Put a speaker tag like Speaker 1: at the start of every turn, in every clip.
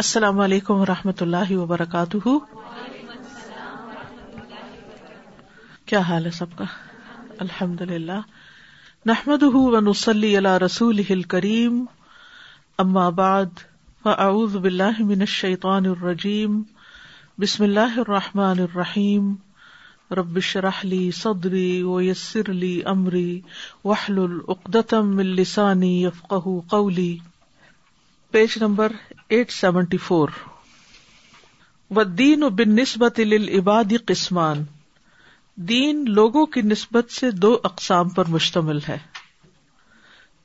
Speaker 1: السلام علیکم و رحمۃ اللہ وبرکاتہ کیا حال ہے سب کا الحمد للہ نحمد رسول فاعوذ فعز من منشیطان الرجیم بسم اللہ الرحمٰن الرحیم رب ربشرحلی سودری و یسر علی من واہلتم السانی قولی پیج نمبر دین و بن نسبت قسمان دین لوگوں کی نسبت سے دو اقسام پر مشتمل ہے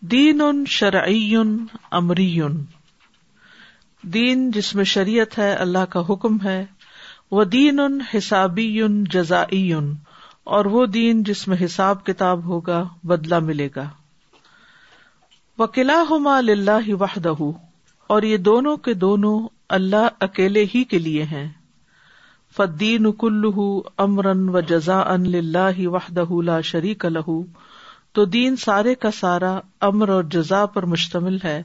Speaker 1: دین دین ان شرعی امری جس میں شریعت ہے اللہ کا حکم ہے وہ دین ان حسابی جزائی اور وہ دین جس میں حساب کتاب ہوگا بدلا ملے گا وکلا ہوما لاہ وحدہ اور یہ دونوں کے دونوں اللہ اکیلے ہی کے لیے ہیں فدین کلو امرن و جزا ان لاہ وح لا شریک الح تو دین سارے کا سارا امر اور جزا پر مشتمل ہے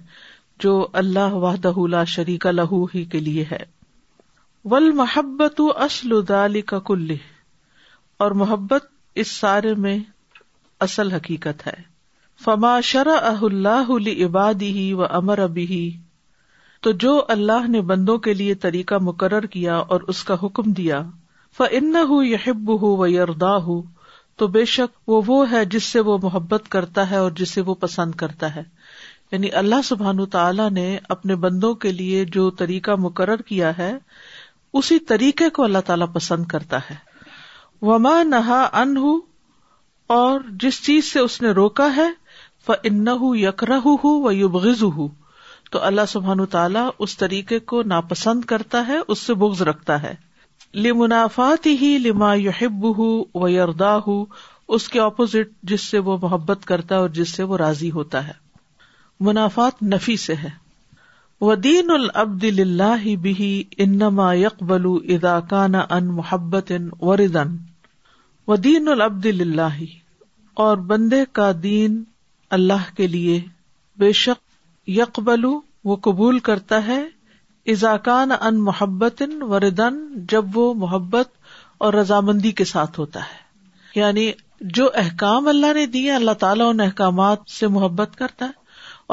Speaker 1: جو اللہ وح لا شریک الح ہی کے لیے ہے ول محبت کا کل اور محبت اس سارے میں اصل حقیقت ہے فما شرح اللہ عبادی ہی و امر ابی تو جو اللہ نے بندوں کے لیے طریقہ مقرر کیا اور اس کا حکم دیا ف یحب ہو و یاردا ہو تو بے شک وہ وہ ہے جس سے وہ محبت کرتا ہے اور جسے وہ پسند کرتا ہے یعنی اللہ سبحان تعالیٰ نے اپنے بندوں کے لیے جو طریقہ مقرر کیا ہے اسی طریقے کو اللہ تعالی پسند کرتا ہے وما نہا ان ہُ اور جس چیز سے اس نے روکا ہے ف ان یکرہ ہوں و یو بغز ہوں تو اللہ سبحان تعالیٰ اس طریقے کو ناپسند کرتا ہے اس سے بگز رکھتا ہے لمنافات ہی لما و یردا ہُ اس کے اپوزٹ جس سے وہ محبت کرتا ہے اور جس سے وہ راضی ہوتا ہے منافات نفی سے ہے دین العبد اللہ بھی انما یقبل ادا کانا ان محبت ان ورد ان دین العبد اللہ اور بندے کا دین اللہ کے لیے بے شک یکبلو وہ قبول کرتا ہے اضاکان ان محبت وردن جب وہ محبت اور رضامندی کے ساتھ ہوتا ہے یعنی جو احکام اللہ نے دیے اللہ تعالیٰ ان احکامات سے محبت کرتا ہے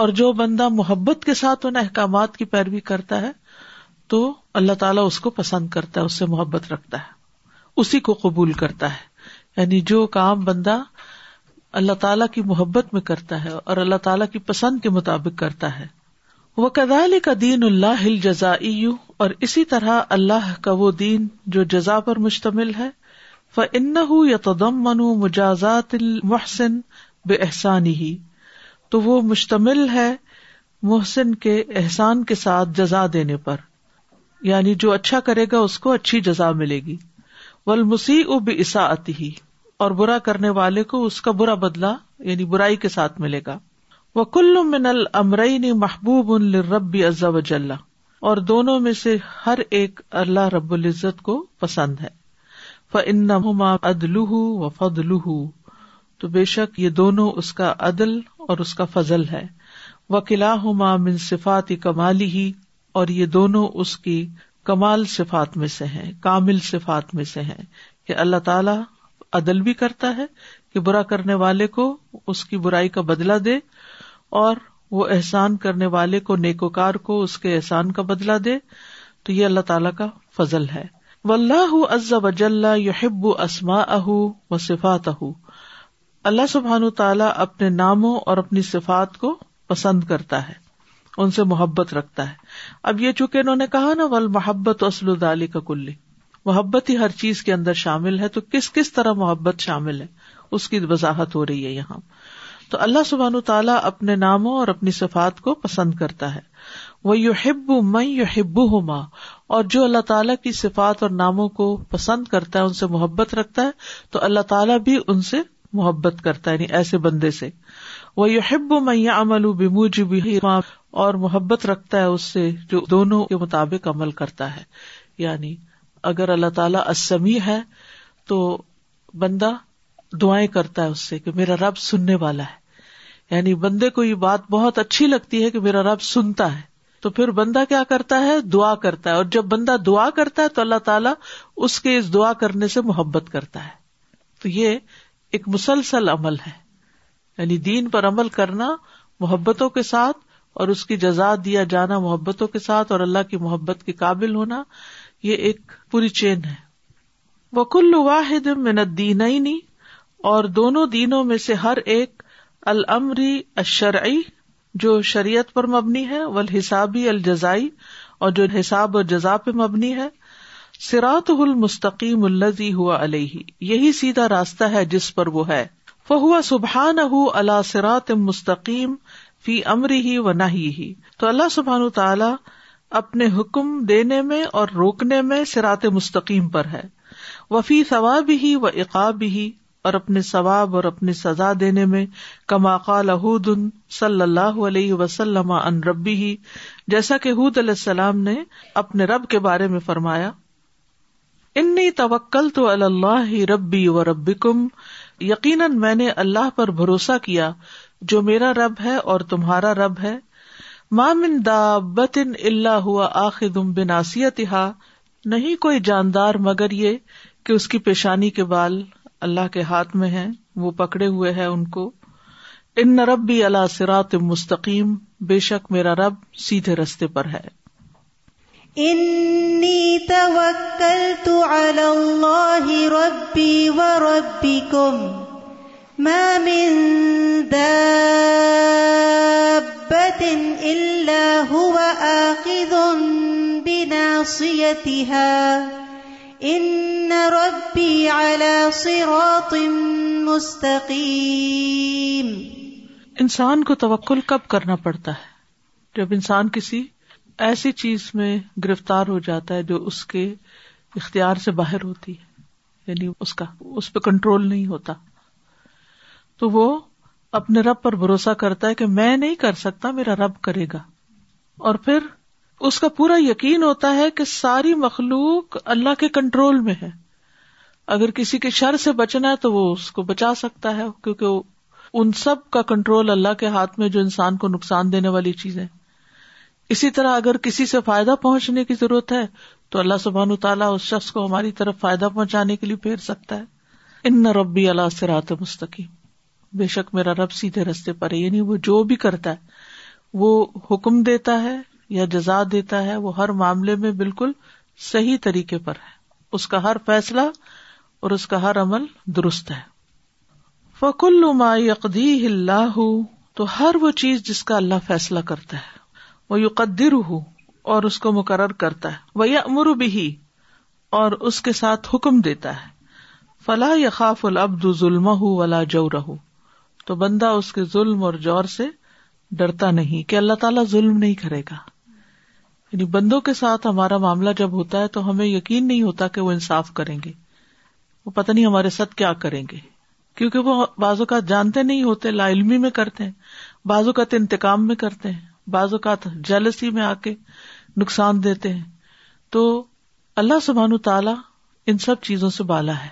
Speaker 1: اور جو بندہ محبت کے ساتھ ان احکامات کی پیروی کرتا ہے تو اللہ تعالیٰ اس کو پسند کرتا ہے اس سے محبت رکھتا ہے اسی کو قبول کرتا ہے یعنی جو کام بندہ اللہ تعالیٰ کی محبت میں کرتا ہے اور اللہ تعالیٰ کی پسند کے مطابق کرتا ہے وہ کدال کا دین اللہ جزا اور اسی طرح اللہ کا وہ دین جو جزا پر مشتمل ہے وہ انہ یا تدم مجازات المحسن بے احسانی ہی تو وہ مشتمل ہے محسن کے احسان کے ساتھ جزا دینے پر یعنی جو اچھا کرے گا اس کو اچھی جزا ملے گی ولمسی اب او بے آتی ہی اور برا کرنے والے کو اس کا برا بدلا یعنی برائی کے ساتھ ملے گا وہ کل من المرئی محبوب ان ربی عزا و اور دونوں میں سے ہر ایک اللہ رب العزت کو پسند ہے و فدل تو بے شک یہ دونوں اس کا عدل اور اس کا فضل ہے وہ ہما من صفات کمالی ہی اور یہ دونوں اس کی کمال صفات میں سے کامل صفات میں سے ہے کہ اللہ تعالی عدل بھی کرتا ہے کہ برا کرنے والے کو اس کی برائی کا بدلا دے اور وہ احسان کرنے والے کو نیکوکار کو اس کے احسان کا بدلا دے تو یہ اللہ تعالی کا فضل ہے و اللہ عز و جل یحب اسما اہ و صفات اہ اللہ سبحان تعالیٰ اپنے ناموں اور اپنی صفات کو پسند کرتا ہے ان سے محبت رکھتا ہے اب یہ چونکہ انہوں نے کہا نا ول محبت وسلودی کا کلی محبت ہی ہر چیز کے اندر شامل ہے تو کس کس طرح محبت شامل ہے اس کی وضاحت ہو رہی ہے یہاں تو اللہ سبحان و تعالیٰ اپنے ناموں اور اپنی صفات کو پسند کرتا ہے وہ یو ہب میں یو ہبو ہوما اور جو اللہ تعالیٰ کی صفات اور ناموں کو پسند کرتا ہے ان سے محبت رکھتا ہے تو اللہ تعالیٰ بھی ان سے محبت کرتا ہے یعنی ایسے بندے سے وہ یو ہب میں یا امل و اور محبت رکھتا ہے اس سے جو دونوں کے مطابق عمل کرتا ہے یعنی اگر اللہ تعالی اسمی ہے تو بندہ دعائیں کرتا ہے اس سے کہ میرا رب سننے والا ہے یعنی بندے کو یہ بات بہت اچھی لگتی ہے کہ میرا رب سنتا ہے تو پھر بندہ کیا کرتا ہے دعا کرتا ہے اور جب بندہ دعا کرتا ہے تو اللہ تعالیٰ اس کے اس دعا کرنے سے محبت کرتا ہے تو یہ ایک مسلسل عمل ہے یعنی دین پر عمل کرنا محبتوں کے ساتھ اور اس کی جزا دیا جانا محبتوں کے ساتھ اور اللہ کی محبت کے قابل ہونا یہ ایک پوری چین ہے وکل واحد مین دینی اور سے ہر ایک المری اشرعی جو شریعت پر مبنی ہے و الجزائی اور جو حساب اور جزا پہ مبنی ہے سرات المستقیم الزی ہوا علیہ یہی سیدھا راستہ ہے جس پر وہ ہے وہ ہوا سبحا اللہ سرات مستقیم فی امری ہی و نہ ہی تو اللہ سبحان تعالی اپنے حکم دینے میں اور روکنے میں سرات مستقیم پر ہے وفی ثواب ہی و اقاب ہی اور اپنے ثواب اور اپنی سزا دینے میں کما قال ان صلی اللہ علیہ وسلم ان ربی ہی جیسا کہ حود علیہ السلام نے اپنے رب کے بارے میں فرمایا انی توکل تو اللہ ربی و کم یقیناً میں نے اللہ پر بھروسہ کیا جو میرا رب ہے اور تمہارا رب ہے مامن دا بتن اللہ ہوا آخم بناس نہیں کوئی جاندار مگر یہ کہ اس کی پیشانی کے بال اللہ کے ہاتھ میں ہیں وہ پکڑے ہوئے ہے ان کو ان ربی سرات مستقیم بے شک میرا رب سیدھے رستے پر ہے انسان کو توکل کب کرنا پڑتا ہے جب انسان کسی ایسی چیز میں گرفتار ہو جاتا ہے جو اس کے اختیار سے باہر ہوتی ہے یعنی اس کا اس پہ کنٹرول نہیں ہوتا تو وہ اپنے رب پر بھروسہ کرتا ہے کہ میں نہیں کر سکتا میرا رب کرے گا اور پھر اس کا پورا یقین ہوتا ہے کہ ساری مخلوق اللہ کے کنٹرول میں ہے اگر کسی کے شر سے بچنا ہے تو وہ اس کو بچا سکتا ہے کیونکہ ان سب کا کنٹرول اللہ کے ہاتھ میں جو انسان کو نقصان دینے والی چیز ہے اسی طرح اگر کسی سے فائدہ پہنچنے کی ضرورت ہے تو اللہ سبحان و تعالیٰ اس شخص کو ہماری طرف فائدہ پہنچانے کے لیے پھیر سکتا ہے ان ربی اللہ سے رات مستقیم بے شک میرا رب سیدھے رستے پر ہے یعنی وہ جو بھی کرتا ہے وہ حکم دیتا ہے یا جزا دیتا ہے وہ ہر معاملے میں بالکل صحیح طریقے پر ہے اس کا ہر فیصلہ اور اس کا ہر عمل درست ہے فکل ما یقدی اللہ تو ہر وہ چیز جس کا اللہ فیصلہ کرتا ہے وہ یقدر ہو ہوں اور اس کو مقرر کرتا ہے وہ امر بھی اور اس کے ساتھ حکم دیتا ہے فلاح یقاف العبد ظلم ہُ ولا جہ تو بندہ اس کے ظلم اور جور سے ڈرتا نہیں کہ اللہ تعالیٰ ظلم نہیں کرے گا یعنی بندوں کے ساتھ ہمارا معاملہ جب ہوتا ہے تو ہمیں یقین نہیں ہوتا کہ وہ انصاف کریں گے وہ پتہ نہیں ہمارے ساتھ کیا کریں گے کیونکہ وہ بعض اوقات جانتے نہیں ہوتے لا علمی میں کرتے ہیں بعض اوقات انتقام میں کرتے ہیں بعض اوقات جالسی میں آ کے نقصان دیتے ہیں تو اللہ سبحان تعالی تعالیٰ ان سب چیزوں سے بالا ہے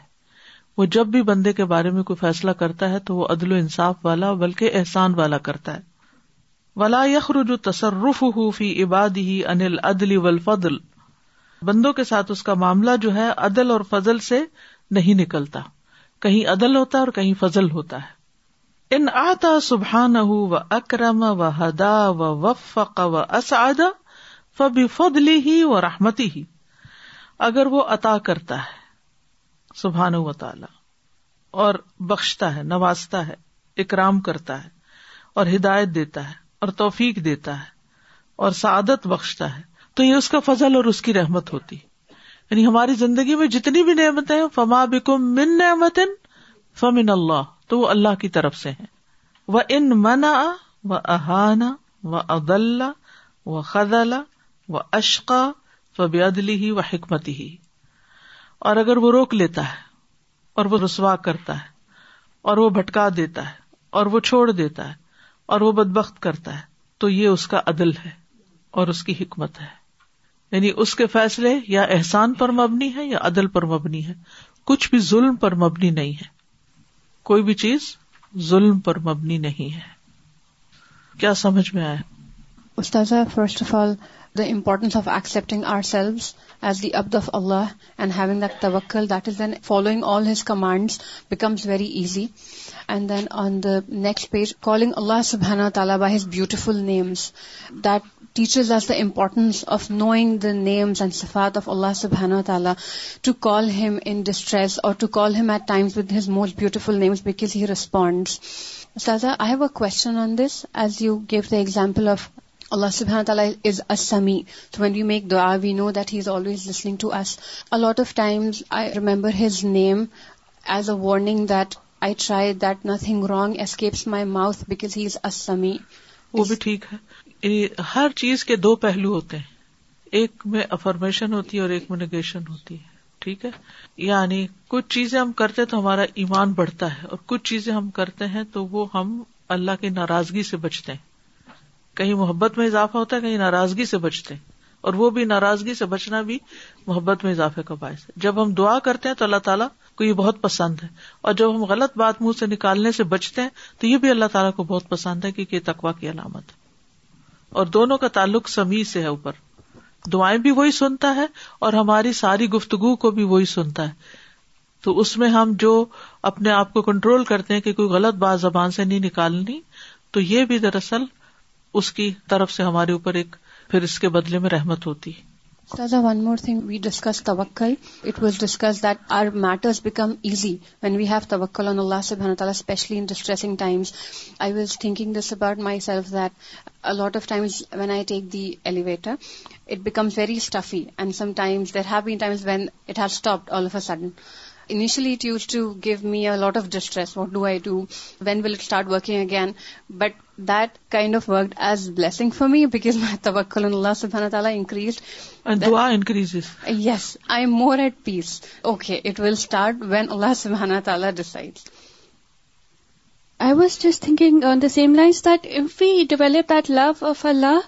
Speaker 1: وہ جب بھی بندے کے بارے میں کوئی فیصلہ کرتا ہے تو وہ عدل و انصاف والا بلکہ احسان والا کرتا ہے ولا یخر جو تصرف عباد ہی انل عدل و الفضل بندوں کے ساتھ اس کا معاملہ جو ہے عدل اور فضل سے نہیں نکلتا کہیں عدل ہوتا اور کہیں فضل ہوتا ہے ان آتا سبحان ہُو و اکرم و ہدا و وفق و اسعد فبی فدلی ہی و رحمتی ہی اگر وہ عطا کرتا ہے سبحان و تعالی اور بخشتا ہے نوازتا ہے اکرام کرتا ہے اور ہدایت دیتا ہے اور توفیق دیتا ہے اور سعادت بخشتا ہے تو یہ اس کا فضل اور اس کی رحمت ہوتی یعنی ہماری زندگی میں جتنی بھی نعمتیں فما بکم من نعمت فمن اللہ تو وہ اللہ کی طرف سے ہیں وہ ان منا و و ادلہ و خزلہ و اشقا و بے ادلی ہی و حکمتی ہی اور اگر وہ روک لیتا ہے اور وہ رسوا کرتا ہے اور وہ بھٹکا دیتا ہے اور وہ چھوڑ دیتا ہے اور وہ بدبخت کرتا ہے تو یہ اس کا عدل ہے اور اس کی حکمت ہے یعنی اس کے فیصلے یا احسان پر مبنی ہے یا عدل پر مبنی ہے کچھ بھی ظلم پر مبنی نہیں ہے کوئی بھی چیز ظلم پر مبنی نہیں ہے کیا سمجھ میں آئے
Speaker 2: استاذ first of all the importance of accepting our selves as the ابد of Allah and having that توکل that is then following all his commands becomes very easy and then on the next page calling اللہ سبحانہ تعالیٰ by his beautiful names that teachers are the importance of knowing the names and صفات of اللہ سبحنہ تعالیٰ to call ہم in distress اور to call him at times with his most beautiful names because he responds سازا I have a question on this as you give the example of اللہ تعالیٰ از اسمی when you make we know that he is always listening to us a lot of I remember his name as a warning that that I try nothing wrong escapes my mouth because he is اسمی
Speaker 1: وہ بھی ٹھیک ہے یعنی ہر چیز کے دو پہلو ہوتے ہیں ایک میں افرمیشن ہوتی ہے اور ایک میں نگیشن ہوتی ہے ٹھیک ہے یعنی کچھ چیزیں ہم کرتے تو ہمارا ایمان بڑھتا ہے اور کچھ چیزیں ہم کرتے ہیں تو وہ ہم اللہ کی ناراضگی سے بچتے ہیں کہیں محبت میں اضافہ ہوتا ہے کہیں ناراضگی سے بچتے ہیں اور وہ بھی ناراضگی سے بچنا بھی محبت میں اضافے کا باعث ہے جب ہم دعا کرتے ہیں تو اللہ تعالیٰ کو یہ بہت پسند ہے اور جب ہم غلط بات منہ سے نکالنے سے بچتے ہیں تو یہ بھی اللہ تعالیٰ کو بہت پسند ہے کیونکہ یہ تقوا کی علامت ہے اور دونوں کا تعلق سمیع سے ہے اوپر دعائیں بھی وہی سنتا ہے اور ہماری ساری گفتگو کو بھی وہی سنتا ہے تو اس میں ہم جو اپنے آپ کو کنٹرول کرتے ہیں کہ کوئی غلط بات زبان سے نہیں نکالنی تو یہ بھی دراصل اس کی طرف سے ہمارے اوپر ایک پھر اس کے بدلے میں رحمت ہوتی ہے one more thing we we discuss discuss توکل توکل it was that are matters become easy when have on اللہ تعالیٰ
Speaker 2: especially in distressing times I was thinking this about myself that lot of times when I take the elevator it becomes very stuffy and sometimes there have been times when it has stopped all of a sudden initially it used to give me a lot of distress what do I do when will it start working again but that kind of work as blessing for me because my Allah سبحانہ تعالیٰ increase yes I more at peace okay it will start when Allah سب تعالیٰ decide
Speaker 3: I was just thinking on the same lines that if we develop that love of Allah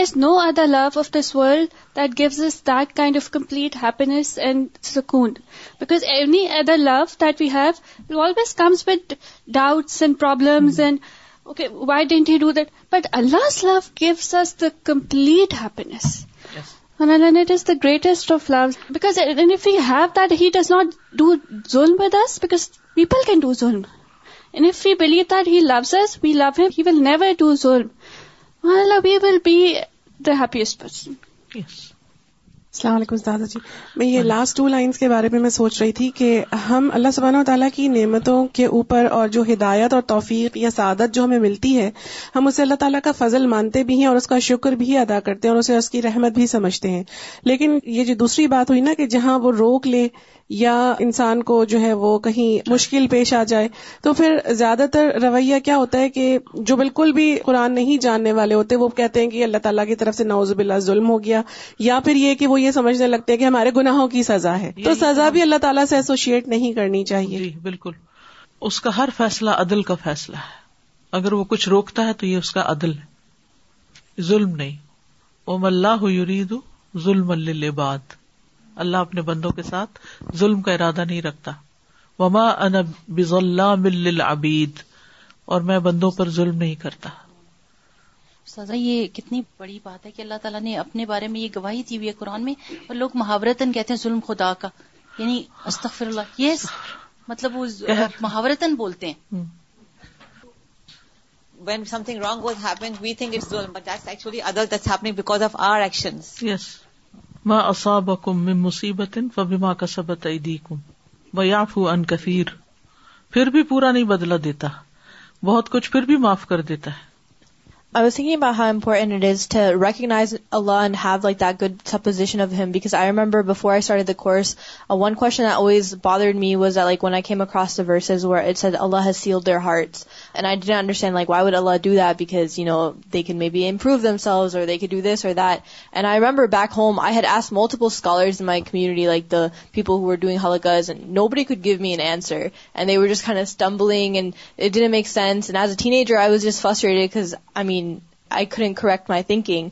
Speaker 3: is no other love of this world that gives us that kind of complete happiness and سکون because any other love that we have always comes with doubts and problems and Okay, why didn't he do that? But Allah's love gives us the complete happiness. Yes. And it is the greatest of loves. Because and if we have that, He does not do zulm with us, because people can do zulm. And if we believe that He loves us, we love Him, He will never do zulm. Wallah, we will be the happiest person. Yes.
Speaker 4: السلام علیکم دادا جی میں یہ last two lines کے بارے میں سوچ رہی تھی کہ ہم اللہ سبحانہ و تعالیٰ کی نعمتوں کے اوپر اور جو ہدایت اور توفیق یا سعادت جو ہمیں ملتی ہے ہم اسے اللہ تعالیٰ کا فضل مانتے بھی ہیں اور اس کا شکر بھی ادا کرتے ہیں اور اسے اس کی رحمت بھی سمجھتے ہیں لیکن یہ جو دوسری بات ہوئی نا کہ جہاں وہ روک لے یا انسان کو جو ہے وہ کہیں مشکل پیش آ جائے تو پھر زیادہ تر رویہ کیا ہوتا ہے کہ جو بالکل بھی قرآن نہیں جاننے والے ہوتے وہ کہتے ہیں کہ اللہ تعالیٰ کی طرف سے نوزب اللہ ظلم ہو گیا یا پھر یہ کہ وہ یہ سمجھنے لگتے ہیں کہ ہمارے گناہوں کی سزا ہے تو سزا بھی اللہ تعالیٰ سے ایسوشیٹ نہیں کرنی چاہیے جی،
Speaker 1: بالکل اس کا ہر فیصلہ عدل کا فیصلہ ہے اگر وہ کچھ روکتا ہے تو یہ اس کا عدل ہے ظلم نہیں وہ بندوں کے ساتھ ظلم کا ارادہ نہیں رکھتا وما اور میں بندوں پر ظلم نہیں کرتا
Speaker 5: سزا یہ کتنی بڑی بات ہے کہ اللہ تعالیٰ نے اپنے بارے میں یہ گواہی دی ہوئی ہے قرآن میں اور لوگ محاورتن کہتے ہیں ظلم خدا کا یعنی استغفر اللہ یس مطلب وہ محاورتن بولتے ہیں when something wrong was happen we think it's ظلم but that's actually other that's happening because of our actions yes ما اصابکم من مصیبت
Speaker 1: فبما کسبت ایدیکم ویعفو عن کثیر پھر بھی پورا نہیں بدلا دیتا بہت کچھ پھر بھی معاف کر دیتا ہے
Speaker 6: I was thinking about how important it is to recognize Allah and have like that good supposition of Him, because I remember before I started the course, uh, one question that always bothered me was that like when I came across the verses where it said Allah has sealed their hearts, stand like me be improve I remember back home I S موت ابلکالرز my community people ہولکز nobody give me N answers and it ڈ sense a teenagers first I mean I corrected my thinking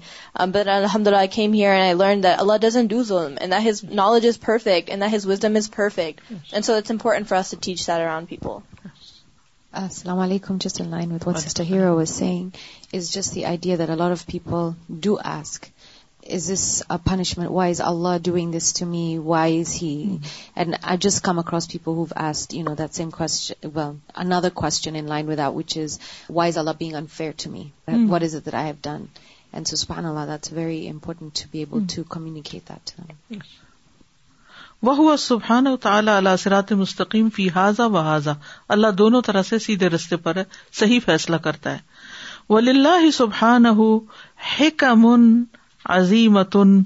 Speaker 6: الحمد للہ کھیم here I learn دلہ doesn't do زم and knowledge is packet and wisdom is pack suit around people السلام علیکم just in line with what sister hero was saying is just the idea that a lot of people do ask is this a punishment why is Allah doing this to me why is he and I just come across
Speaker 1: people who asked you know that same question another question in line without which is why is Allah being unfair to me what is it that I have done and so اسپان اللہ that's very important to be able to communicate that وہ ہوا سبحان و تعالیٰ اللہ مستقیم فی حاضا و حاضا اللہ دونوں طرح سے سیدھے رستے پر ہے صحیح فیصلہ کرتا ہے سبحان لہ ستن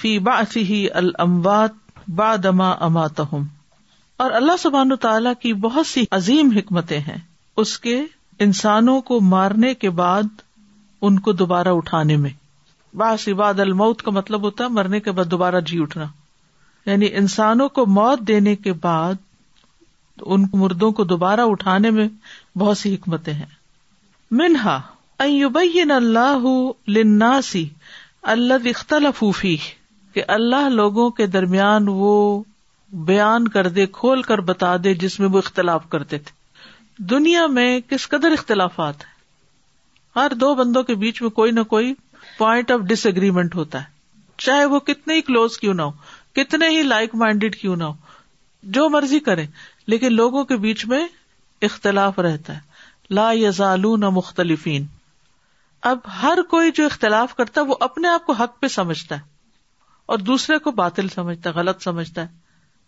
Speaker 1: فی باسی الموات بادما اما اور اللہ سبحان تعالیٰ کی بہت سی عظیم حکمتیں ہیں اس کے انسانوں کو مارنے کے بعد ان کو دوبارہ اٹھانے میں باسی باد الموت کا مطلب ہوتا ہے مرنے کے بعد دوبارہ جی اٹھنا یعنی انسانوں کو موت دینے کے بعد ان مردوں کو دوبارہ اٹھانے میں بہت سی حکمتیں ہیں منہا ایوبین اللہ لناسی اللہ کہ اللہ لوگوں کے درمیان وہ بیان کر دے کھول کر بتا دے جس میں وہ اختلاف کرتے تھے دنیا میں کس قدر اختلافات ہیں ہر دو بندوں کے بیچ میں کوئی نہ کوئی پوائنٹ آف ڈس اگریمنٹ ہوتا ہے چاہے وہ کتنے ہی کلوز کیوں نہ ہو کتنے ہی لائک مائنڈیڈ کیوں نہ ہو جو مرضی کرے لیکن لوگوں کے بیچ میں اختلاف رہتا ہے لا یا زالو اب ہر کوئی جو اختلاف کرتا ہے وہ اپنے آپ کو حق پہ سمجھتا ہے اور دوسرے کو باطل سمجھتا ہے غلط سمجھتا ہے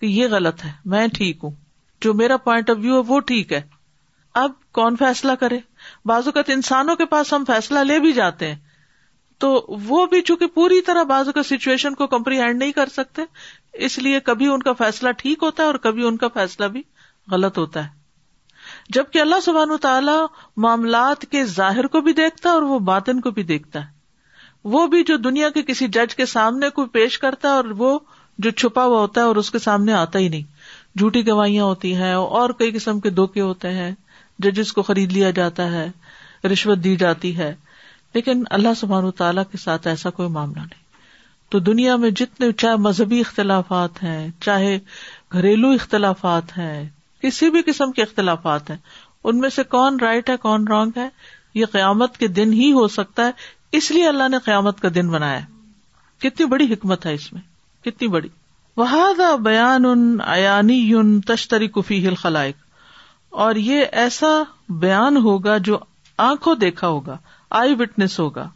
Speaker 1: کہ یہ غلط ہے میں ٹھیک ہوں جو میرا پوائنٹ آف ویو ہے وہ ٹھیک ہے اب کون فیصلہ کرے اوقات انسانوں کے پاس ہم فیصلہ لے بھی جاتے ہیں تو وہ بھی چونکہ پوری طرح بازو کا سچویشن کو کمپریہینڈ ہینڈ نہیں کر سکتے اس لیے کبھی ان کا فیصلہ ٹھیک ہوتا ہے اور کبھی ان کا فیصلہ بھی غلط ہوتا ہے جبکہ اللہ سبحان و تعالی معاملات کے ظاہر کو بھی دیکھتا ہے اور وہ باطن کو بھی دیکھتا ہے وہ بھی جو دنیا کے کسی جج کے سامنے کو پیش کرتا ہے اور وہ جو چھپا ہوا ہوتا ہے اور اس کے سامنے آتا ہی نہیں جھوٹی گواہیاں ہوتی ہیں اور کئی قسم کے دھوکے ہوتے ہیں ججز کو خرید لیا جاتا ہے رشوت دی جاتی ہے لیکن اللہ سبحان تعالیٰ کے ساتھ ایسا کوئی معاملہ نہیں تو دنیا میں جتنے چاہے مذہبی اختلافات ہیں چاہے گھریلو اختلافات ہیں کسی بھی قسم کے اختلافات ہیں ان میں سے کون رائٹ ہے کون رانگ ہے یہ قیامت کے دن ہی ہو سکتا ہے اس لیے اللہ نے قیامت کا دن بنایا کتنی بڑی حکمت ہے اس میں کتنی بڑی وہاد بیان ان ایانی یون تشتری کفی ہل خلائق اور یہ ایسا بیان ہوگا جو آنکھوں دیکھا ہوگا آئی وٹنس ہوگا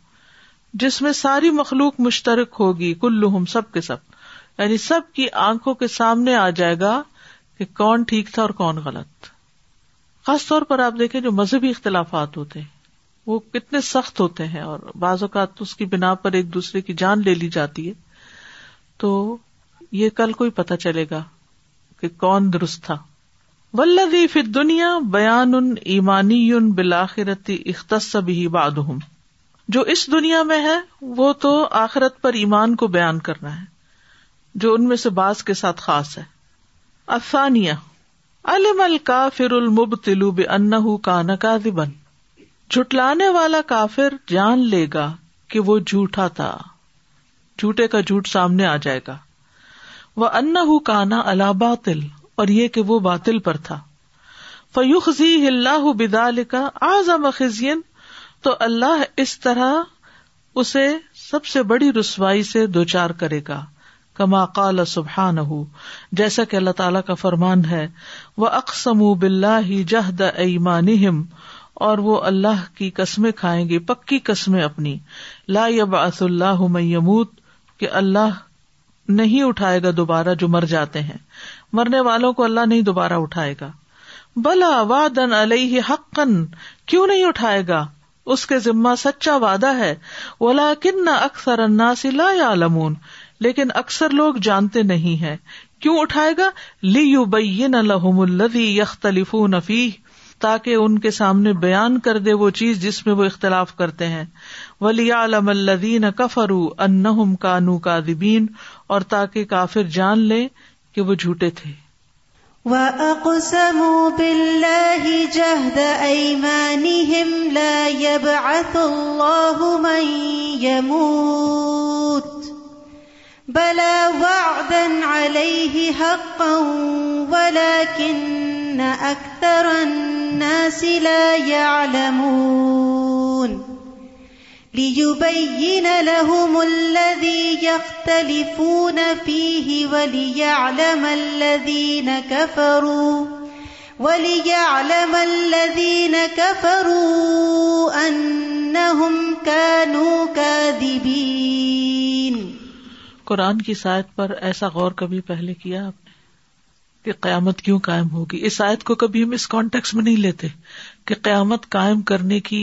Speaker 1: جس میں ساری مخلوق مشترک ہوگی کل سب کے سب یعنی سب کی آنکھوں کے سامنے آ جائے گا کہ کون ٹھیک تھا اور کون غلط خاص طور پر آپ دیکھیں جو مذہبی اختلافات ہوتے ہیں وہ کتنے سخت ہوتے ہیں اور بعض اوقات اس کی بنا پر ایک دوسرے کی جان لے لی جاتی ہے تو یہ کل کو ہی پتا چلے گا کہ کون درست تھا ولدی فت دنیا بیان ان ایمانی بلاخرتی اختصبی باد اس دنیا میں ہے وہ تو آخرت پر ایمان کو بیان کرنا ہے جو ان میں سے باز کے ساتھ خاص ہے افسانیہ الم ال المبتلو المب تلو بن کا جھٹلانے والا کافر جان لے گا کہ وہ جھوٹا تھا جھوٹے کا جھوٹ سامنے آ جائے گا وہ باطل اور یہ کہ وہ باطل پر تھا فیوخی اللہ بدال کا خزین تو اللہ اس طرح اسے سب سے بڑی رسوائی سے دو چار کرے گا کما کال سبحان ہو جیسا کہ اللہ تعالیٰ کا فرمان ہے وہ اقسم بلّہ جہد ایمان اور وہ اللہ کی قسمیں کھائیں گے پکی قسمیں اپنی لا اص اللہ میموت کہ اللہ نہیں اٹھائے گا دوبارہ جو مر جاتے ہیں مرنے والوں کو اللہ نہیں دوبارہ اٹھائے گا بلا وادن علیہ حقن کیوں نہیں اٹھائے گا اس کے ذمہ سچا وعدہ ہے اکثر یا لمون لیکن اکثر لوگ جانتے نہیں ہے کیوں اٹھائے گا لیبین لهم الذی یختلفون الدی نفی تاکہ ان کے سامنے بیان کر دے وہ چیز جس میں وہ اختلاف کرتے ہیں ولی علم الدین کفرو انہ کا نو کا دبین اور تاکہ کافر جان لے کہ وہ جھوٹے تھے
Speaker 7: جَهْدَ أَيْمَانِهِمْ لَا يَبْعَثُ اللَّهُ ای يَمُوتُ ہم وَعْدًا عَلَيْهِ حَقًّا وَلَكِنَّ أَكْثَرَ النَّاسِ لَا يَعْلَمُونَ لِيُبَيِّنَ لَهُمُ الَّذِي يَخْتَلِفُونَ فِيهِ وَلِيَعْلَمَ الَّذِينَ كَفَرُوا وَلِيَعْلَمَ الَّذِينَ كَفَرُوا أَنَّهُمْ كَانُوا كَاذِبِينَ
Speaker 1: قرآن کی سائد پر ایسا غور کبھی پہلے کیا آپ نے کہ قیامت کیوں قائم ہوگی اس آیت کو کبھی ہم اس کانٹیکس میں نہیں لیتے کہ قیامت قائم کرنے کی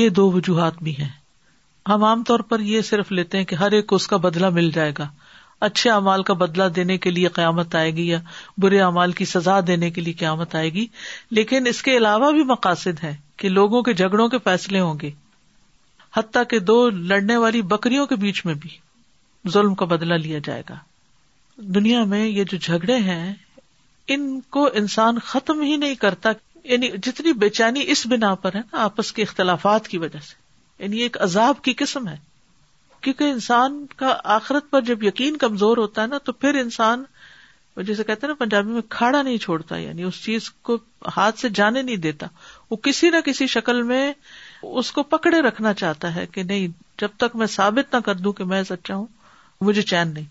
Speaker 1: یہ دو وجوہات بھی ہیں ہم عام طور پر یہ صرف لیتے ہیں کہ ہر ایک کو اس کا بدلا مل جائے گا اچھے امال کا بدلا دینے کے لیے قیامت آئے گی یا برے امال کی سزا دینے کے لیے قیامت آئے گی لیکن اس کے علاوہ بھی مقاصد ہے کہ لوگوں کے جھگڑوں کے فیصلے ہوں گے حتیٰ کے دو لڑنے والی بکریوں کے بیچ میں بھی ظلم کا بدلا لیا جائے گا دنیا میں یہ جو جھگڑے ہیں ان کو انسان ختم ہی نہیں کرتا یعنی جتنی بے چینی اس بنا پر ہے نا آپس کے اختلافات کی وجہ سے یعنی ایک عذاب کی قسم ہے کیونکہ انسان کا آخرت پر جب یقین کمزور ہوتا ہے نا تو پھر انسان جیسے کہتے ہیں نا پنجابی میں کھاڑا نہیں چھوڑتا یعنی اس چیز کو ہاتھ سے جانے نہیں دیتا وہ کسی نہ کسی شکل میں اس کو پکڑے رکھنا چاہتا ہے کہ نہیں جب تک میں ثابت نہ کر دوں کہ میں سچا ہوں مجھے چین نہیں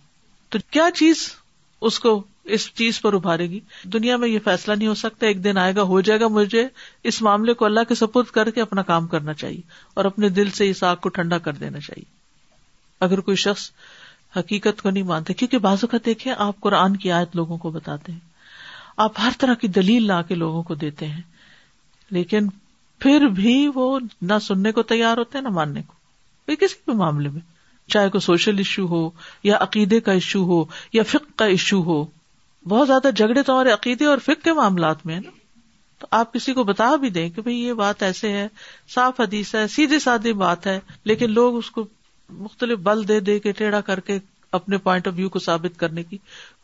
Speaker 1: تو کیا چیز اس کو اس چیز پر ابھارے گی دنیا میں یہ فیصلہ نہیں ہو سکتا ایک دن آئے گا ہو جائے گا مجھے اس معاملے کو اللہ کے سپورٹ کر کے اپنا کام کرنا چاہیے اور اپنے دل سے اس آگ کو ٹھنڈا کر دینا چاہیے اگر کوئی شخص حقیقت کو نہیں مانتے کیونکہ بازو دیکھیں آپ قرآن کی آیت لوگوں کو بتاتے ہیں آپ ہر طرح کی دلیل لا کے لوگوں کو دیتے ہیں لیکن پھر بھی وہ نہ سننے کو تیار ہوتے ہیں نہ ماننے کو کسی بھی معاملے میں چاہے کوئی سوشل ایشو ہو یا عقیدے کا ایشو ہو یا فکر کا ایشو ہو بہت زیادہ جھگڑے تو ہمارے عقیدے اور کے معاملات میں ہے نا تو آپ کسی کو بتا بھی دیں کہ بھائی یہ بات ایسے ہے صاف حدیث ہے سیدھے سادی بات ہے لیکن لوگ اس کو مختلف بل دے دے کے ٹیڑھا کر کے اپنے پوائنٹ آف ویو کو ثابت کرنے کی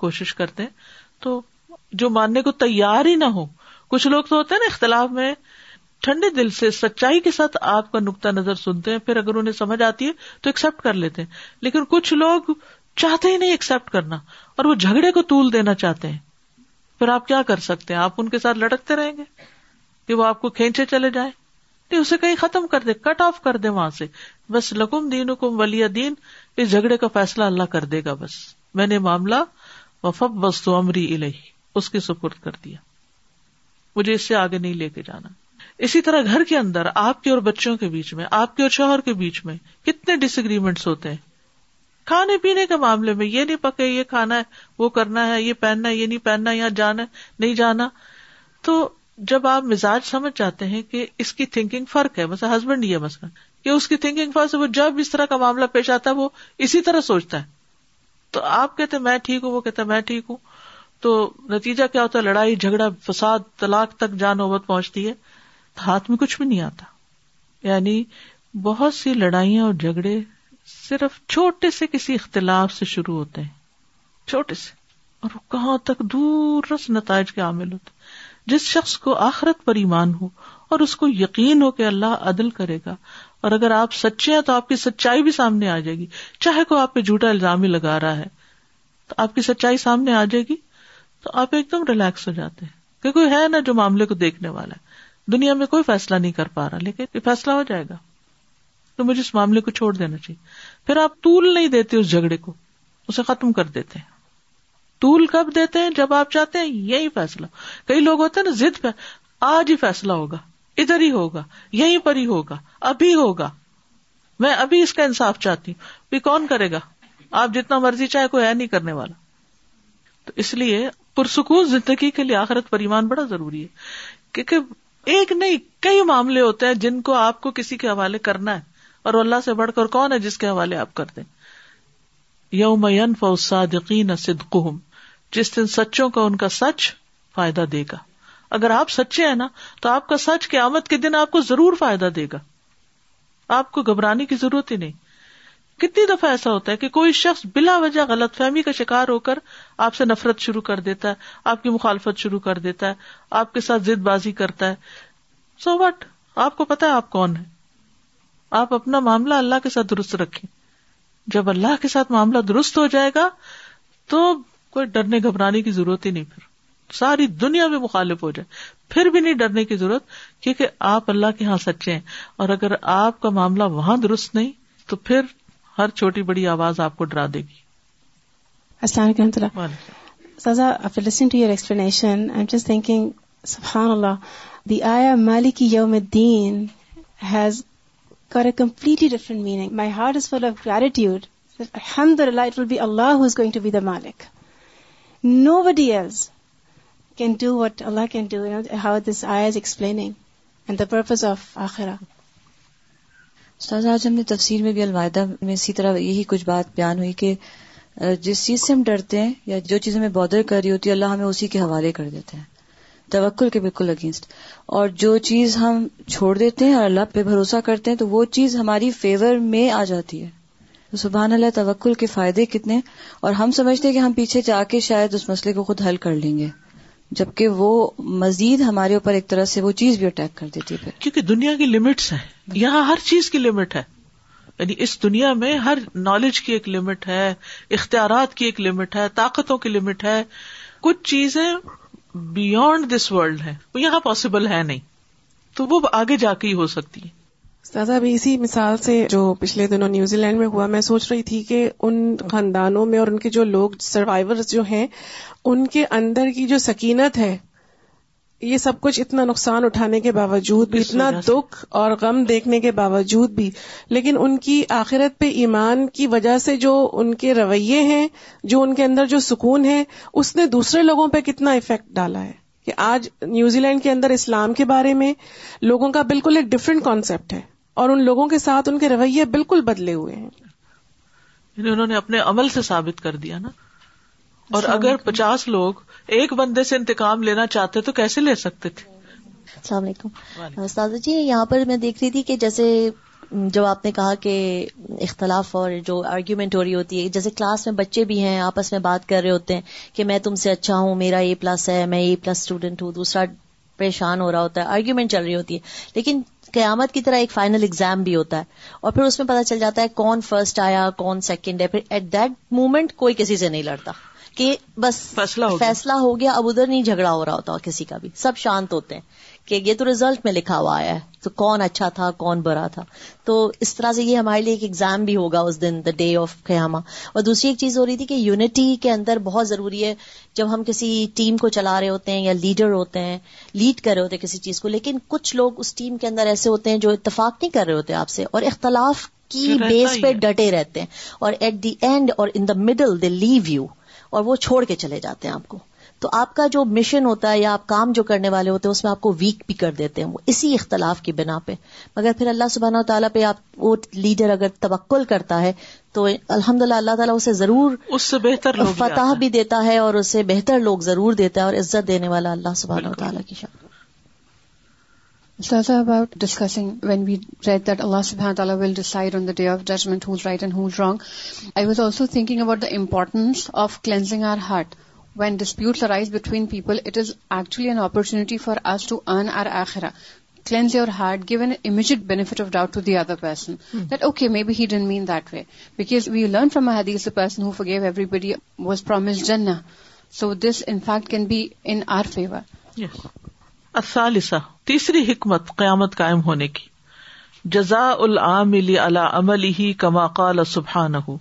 Speaker 1: کوشش کرتے ہیں تو جو ماننے کو تیار ہی نہ ہو کچھ لوگ تو ہوتے ہیں نا اختلاف میں ٹھنڈے دل سے سچائی کے ساتھ آپ کا نقطہ نظر سنتے ہیں پھر اگر انہیں سمجھ آتی ہے تو ایکسپٹ کر لیتے ہیں لیکن کچھ لوگ چاہتے ہی نہیں ایکسپٹ کرنا اور وہ جھگڑے کو تول دینا چاہتے ہیں پھر آپ کیا کر سکتے ہیں آپ ان کے ساتھ لڑکتے رہیں گے کہ وہ آپ کو کھینچے چلے جائیں نہیں اسے کہیں ختم کر دے کٹ آف کر دے وہاں سے بس لکم دین حکم ولی دین اس جھگڑے کا فیصلہ اللہ کر دے گا بس میں نے معاملہ وفب بس تو امری الہی اس کے سپرد کر دیا مجھے اس سے آگے نہیں لے کے جانا اسی طرح گھر کے اندر آپ کے اور بچوں کے بیچ میں آپ کے اور شوہر کے بیچ میں کتنے ڈس اگریمنٹس ہوتے ہیں کھانے پینے کے معاملے میں یہ نہیں پکے یہ کھانا ہے وہ کرنا ہے یہ پہننا ہے یہ نہیں پہننا یا جانا نہیں جانا تو جب آپ مزاج سمجھ جاتے ہیں کہ اس کی تھنکنگ فرق ہے مثلا ہسبینڈ ہی ہے کہ اس کی تھنکنگ فرق ہے وہ جب اس طرح کا معاملہ پیش آتا ہے وہ اسی طرح سوچتا ہے تو آپ کہتے میں ٹھیک ہوں وہ کہتا میں ٹھیک ہوں تو نتیجہ کیا ہوتا ہے لڑائی جھگڑا فساد طلاق تک جان جانوبت پہنچتی ہے ہاتھ میں کچھ بھی نہیں آتا یعنی بہت سی لڑائیاں اور جھگڑے صرف چھوٹے سے کسی اختلاف سے شروع ہوتے ہیں چھوٹے سے اور وہ کہاں تک دور رس نتائج کے عامل ہوتے جس شخص کو آخرت پر ایمان ہو اور اس کو یقین ہو کہ اللہ عدل کرے گا اور اگر آپ سچے ہیں تو آپ کی سچائی بھی سامنے آ جائے گی چاہے کوئی آپ پہ جھوٹا الزام ہی لگا رہا ہے تو آپ کی سچائی سامنے آ جائے گی تو آپ ایک دم ریلیکس ہو جاتے ہیں کہ کوئی ہے نا جو معاملے کو دیکھنے والا ہے دنیا میں کوئی فیصلہ نہیں کر پا رہا لیکن یہ فیصلہ ہو جائے گا تو مجھے اس معاملے کو چھوڑ دینا چاہیے پھر آپ طول نہیں دیتے اس جھگڑے کو اسے ختم کر دیتے ہیں طول کب دیتے ہیں جب آپ چاہتے ہیں یہی فیصلہ کئی لوگ ہوتے ہیں نا ضد پہ آج ہی فیصلہ ہوگا ادھر ہی ہوگا یہیں پر ہی ہوگا ابھی ہوگا میں ابھی اس کا انصاف چاہتی ہوں بھی کون کرے گا آپ جتنا مرضی چاہے کوئی ہے نہیں کرنے والا تو اس لیے پرسکون زندگی کے لیے آخرت پریمان بڑا ضروری ہے کیونکہ ایک نہیں کئی معاملے ہوتے ہیں جن کو آپ کو کسی کے حوالے کرنا ہے اور اللہ سے بڑھ کر کون ہے جس کے حوالے آپ کر دیں یوم فوساد صدقہم جس دن سچوں کا ان کا سچ فائدہ دے گا اگر آپ سچے ہیں نا تو آپ کا سچ کے آمد کے دن آپ کو ضرور فائدہ دے گا آپ کو گھبرانے کی ضرورت ہی نہیں کتنی دفعہ ایسا ہوتا ہے کہ کوئی شخص بلا وجہ غلط فہمی کا شکار ہو کر آپ سے نفرت شروع کر دیتا ہے آپ کی مخالفت شروع کر دیتا ہے آپ کے ساتھ زد بازی کرتا ہے سو so وٹ آپ کو پتا ہے آپ کون ہیں آپ اپنا معاملہ اللہ کے ساتھ درست رکھیں جب اللہ کے ساتھ معاملہ درست ہو جائے گا تو کوئی ڈرنے گھبرانے کی ضرورت ہی نہیں پھر ساری دنیا میں مخالف ہو جائے پھر بھی نہیں ڈرنے کی ضرورت کیونکہ آپ اللہ کے یہاں سچے ہیں اور اگر آپ کا معاملہ وہاں درست نہیں تو پھر ہر چھوٹی بڑی آواز آپ کو ڈرا دے
Speaker 2: گی السلام علیکم دی آیا مالک یوم has got a completely different meaning. My heart is full of gratitude. Alhamdulillah, it will be Allah who is going to be the Malik. Nobody else can do what Allah can do, you know, how this ayah is explaining and the purpose of Akhirah. استاذ
Speaker 8: آج ہم نے تفسیر میں بھی الوائدہ میں اسی طرح یہی کچھ بات بیان ہوئی کہ جس چیز سے ہم ڈرتے ہیں یا جو چیز ہمیں بودر کر رہی ہوتی ہے اللہ ہمیں اسی کے حوالے کر دیتے ہیں توکل کے بالکل اگینسٹ اور جو چیز ہم چھوڑ دیتے ہیں اور اللہ پہ بھروسہ کرتے ہیں تو وہ چیز ہماری فیور میں آ جاتی ہے سبحان اللہ توکل کے فائدے کتنے اور ہم سمجھتے ہیں کہ ہم پیچھے جا کے شاید اس مسئلے کو خود حل کر لیں گے جبکہ وہ مزید ہمارے اوپر ایک طرح سے وہ چیز بھی اٹیک کر دیتی ہے
Speaker 1: کیونکہ دنیا کی لمٹس ہے یہاں ہر چیز کی لمٹ ہے یعنی اس دنیا میں ہر نالج کی ایک لمٹ ہے اختیارات کی ایک لمٹ ہے طاقتوں کی لمٹ ہے کچھ چیزیں بیونڈ دس ورلڈ ہے وہ یہاں پاسبل ہے نہیں تو وہ آگے جا کے ہی ہو سکتی ہے
Speaker 9: سازا ابھی اسی مثال سے جو پچھلے دنوں نیوزی لینڈ میں ہوا میں سوچ رہی تھی کہ ان خاندانوں میں اور ان کے جو لوگ سروائرس جو ہیں ان کے اندر کی جو سکینت ہے یہ سب کچھ اتنا نقصان اٹھانے کے باوجود بھی اتنا دکھ اور غم دیکھنے کے باوجود بھی لیکن ان کی آخرت پہ ایمان کی وجہ سے جو ان کے رویے ہیں جو ان کے اندر جو سکون ہے اس نے دوسرے لوگوں پہ کتنا افیکٹ ڈالا ہے کہ آج نیوزی لینڈ کے اندر اسلام کے بارے میں لوگوں کا بالکل ایک ڈفرینٹ کانسیپٹ ہے اور ان لوگوں کے ساتھ ان کے رویے بالکل بدلے ہوئے ہیں
Speaker 1: یعنی انہوں نے اپنے عمل سے ثابت کر دیا نا اور اگر پچاس لوگ ایک بندے سے انتقام لینا چاہتے تو کیسے لے سکتے تھے
Speaker 10: السلام علیکم استاد جی یہاں پر میں دیکھ رہی تھی کہ جیسے جب آپ نے کہا کہ اختلاف اور جو آرگیومنٹ ہو رہی ہوتی ہے جیسے کلاس میں بچے بھی ہیں آپس میں بات کر رہے ہوتے ہیں کہ میں تم سے اچھا ہوں میرا اے پلس ہے میں اے پلس اسٹوڈینٹ ہوں دوسرا پریشان ہو رہا ہوتا ہے آرگیومنٹ چل رہی ہوتی ہے لیکن قیامت کی طرح ایک فائنل اگزام بھی ہوتا ہے اور پھر اس میں پتہ چل جاتا ہے کون فرسٹ آیا کون سیکنڈ ہے پھر ایٹ دیٹ مومنٹ کوئی کسی سے نہیں لڑتا کہ بس فیصلہ ہو فیصلہ ہو گیا اب ادھر نہیں جھگڑا ہو رہا ہوتا کسی کا بھی سب شانت ہوتے ہیں کہ یہ تو ریزلٹ میں لکھا ہوا آیا ہے تو کون اچھا تھا کون برا تھا تو اس طرح سے یہ ہمارے لیے ایک ایگزام بھی ہوگا اس دن دا ڈے آف قیاما اور دوسری ایک چیز ہو رہی تھی کہ یونٹی کے اندر بہت ضروری ہے جب ہم کسی ٹیم کو چلا رہے ہوتے ہیں یا لیڈر ہوتے ہیں لیڈ کر رہے ہوتے ہیں کسی چیز کو لیکن کچھ لوگ اس ٹیم کے اندر ایسے ہوتے ہیں جو اتفاق نہیں کر رہے ہوتے آپ سے اور اختلاف کی بیس پہ ڈٹے رہتے ہیں اور ایٹ دی اینڈ اور in the middle they leave you اور وہ چھوڑ کے چلے جاتے ہیں آپ کو تو آپ کا جو مشن ہوتا ہے یا آپ کام جو کرنے والے ہوتے ہیں اس میں آپ کو ویک بھی کر دیتے ہیں وہ اسی اختلاف کی بنا پہ مگر پھر اللہ سبحانہ و تعالیٰ پہ آپ وہ لیڈر اگر تبکل کرتا ہے تو الحمد للہ اللہ تعالیٰ اسے ضرور اس سے بہتر فتح بھی دیتا ہے اور اسے بہتر لوگ ضرور دیتا ہے اور عزت دینے والا اللہ سبحانہ و تعالیٰ کی شکل
Speaker 2: Sir, about discussing when we read that Allah subhanahu wa ta'ala will decide on the day of judgment who's right and who's wrong, I was also thinking about the importance of cleansing our heart. When disputes arise between people, it is actually an opportunity for us to earn our akhirah. Cleanse your heart, give an immediate benefit of doubt to the other person. Hmm. That, okay, maybe he didn't mean that way. Because we learn from a hadith, the person who forgave everybody was promised Jannah. So this, in fact, can be in our favor. Yes.
Speaker 1: تیسری حکمت قیامت قائم ہونے کی جزا ملی عمل ہی کما قال سبحان ہو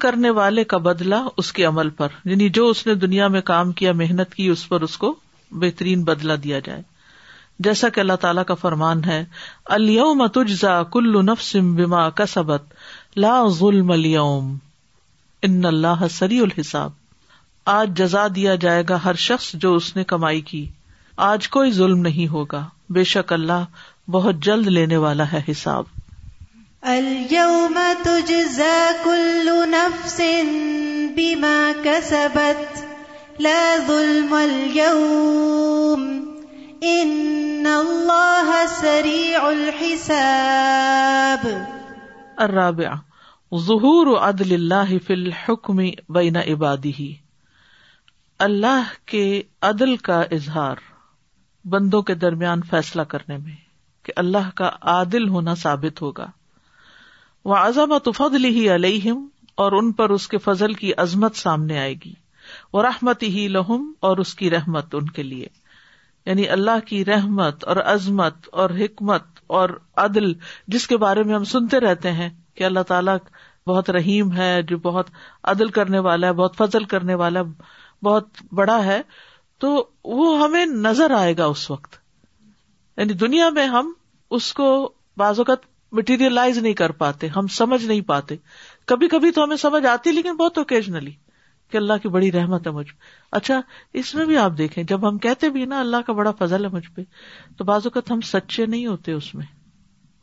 Speaker 1: کرنے والے کا بدلا اس کے عمل پر یعنی جو اس نے دنیا میں کام کیا محنت کی اس پر اس کو بہترین بدلا دیا جائے جیسا کہ اللہ تعالی کا فرمان ہے تجزا کل نفسم بما کا سبت لا اللہ سری الحساب آج جزا دیا جائے گا ہر شخص جو اس نے کمائی کی آج کوئی ظلم نہیں ہوگا بے شک اللہ بہت جلد لینے والا ہے حساب
Speaker 7: کا سب سری
Speaker 1: رابع ظہور اللہ فلحکمی بین عبادی اللہ کے عدل کا اظہار بندوں کے درمیان فیصلہ کرنے میں کہ اللہ کا عادل ہونا ثابت ہوگا وہ عظمت فضل ہی علیہم اور ان پر اس کے فضل کی عظمت سامنے آئے گی وہ رحمت ہی لہم اور اس کی رحمت ان کے لیے یعنی اللہ کی رحمت اور عظمت اور حکمت اور عدل جس کے بارے میں ہم سنتے رہتے ہیں کہ اللہ تعالیٰ بہت رحیم ہے جو بہت عدل کرنے والا ہے بہت فضل کرنے والا بہت بڑا ہے تو وہ ہمیں نظر آئے گا اس وقت یعنی دنیا میں ہم اس کو بعض اوقات مٹیریلائز نہیں کر پاتے ہم سمجھ نہیں پاتے کبھی کبھی تو ہمیں سمجھ آتی لیکن بہت اوکیجنلی کہ اللہ کی بڑی رحمت ہے مجھ پہ اچھا اس میں بھی آپ دیکھیں جب ہم کہتے بھی نا اللہ کا بڑا فضل ہے مجھ پہ تو بعض اوقات ہم سچے نہیں ہوتے اس میں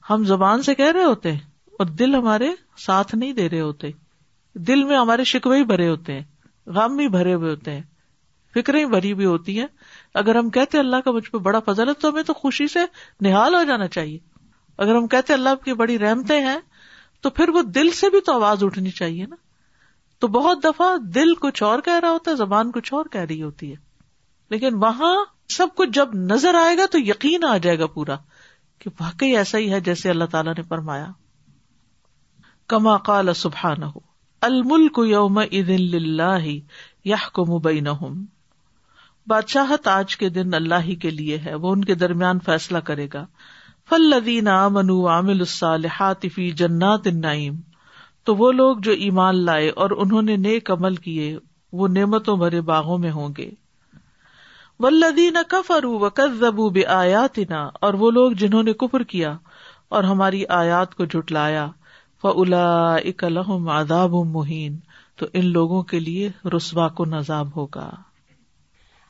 Speaker 1: ہم زبان سے کہہ رہے ہوتے ہیں اور دل ہمارے ساتھ نہیں دے رہے ہوتے دل میں ہمارے شکوے ہی بھرے ہوتے ہیں غم بھی بھرے ہوئے ہوتے ہیں فکریں بھری بھی ہوتی ہیں اگر ہم کہتے اللہ کا مجھ پہ بڑا فضل ہے تو ہمیں تو خوشی سے نہال ہو جانا چاہیے اگر ہم کہتے اللہ کی بڑی رحمتیں ہیں تو پھر وہ دل سے بھی تو آواز اٹھنی چاہیے نا تو بہت دفعہ دل کچھ اور کہہ رہا ہوتا ہے زبان کچھ اور کہہ رہی ہوتی ہے لیکن وہاں سب کچھ جب نظر آئے گا تو یقین آ جائے گا پورا کہ واقعی ایسا ہی ہے جیسے اللہ تعالیٰ نے فرمایا کما کال سبحان ہو المل کو یوم اللہ یا کو مبئی بادشاہت آج کے دن اللہ ہی کے لیے ہے وہ ان کے درمیان فیصلہ کرے گا امن عامل الصالحات فی جنات النعیم تو وہ لوگ جو ایمان لائے اور انہوں نے نیک عمل کیے وہ نعمتوں بھرے باغوں میں ہوں گے بے کفروکنا اور وہ لوگ جنہوں نے کفر کیا اور ہماری آیات کو جٹلایا فلا ام اداب مہین تو ان لوگوں کے لیے رسوا کو نذاب ہوگا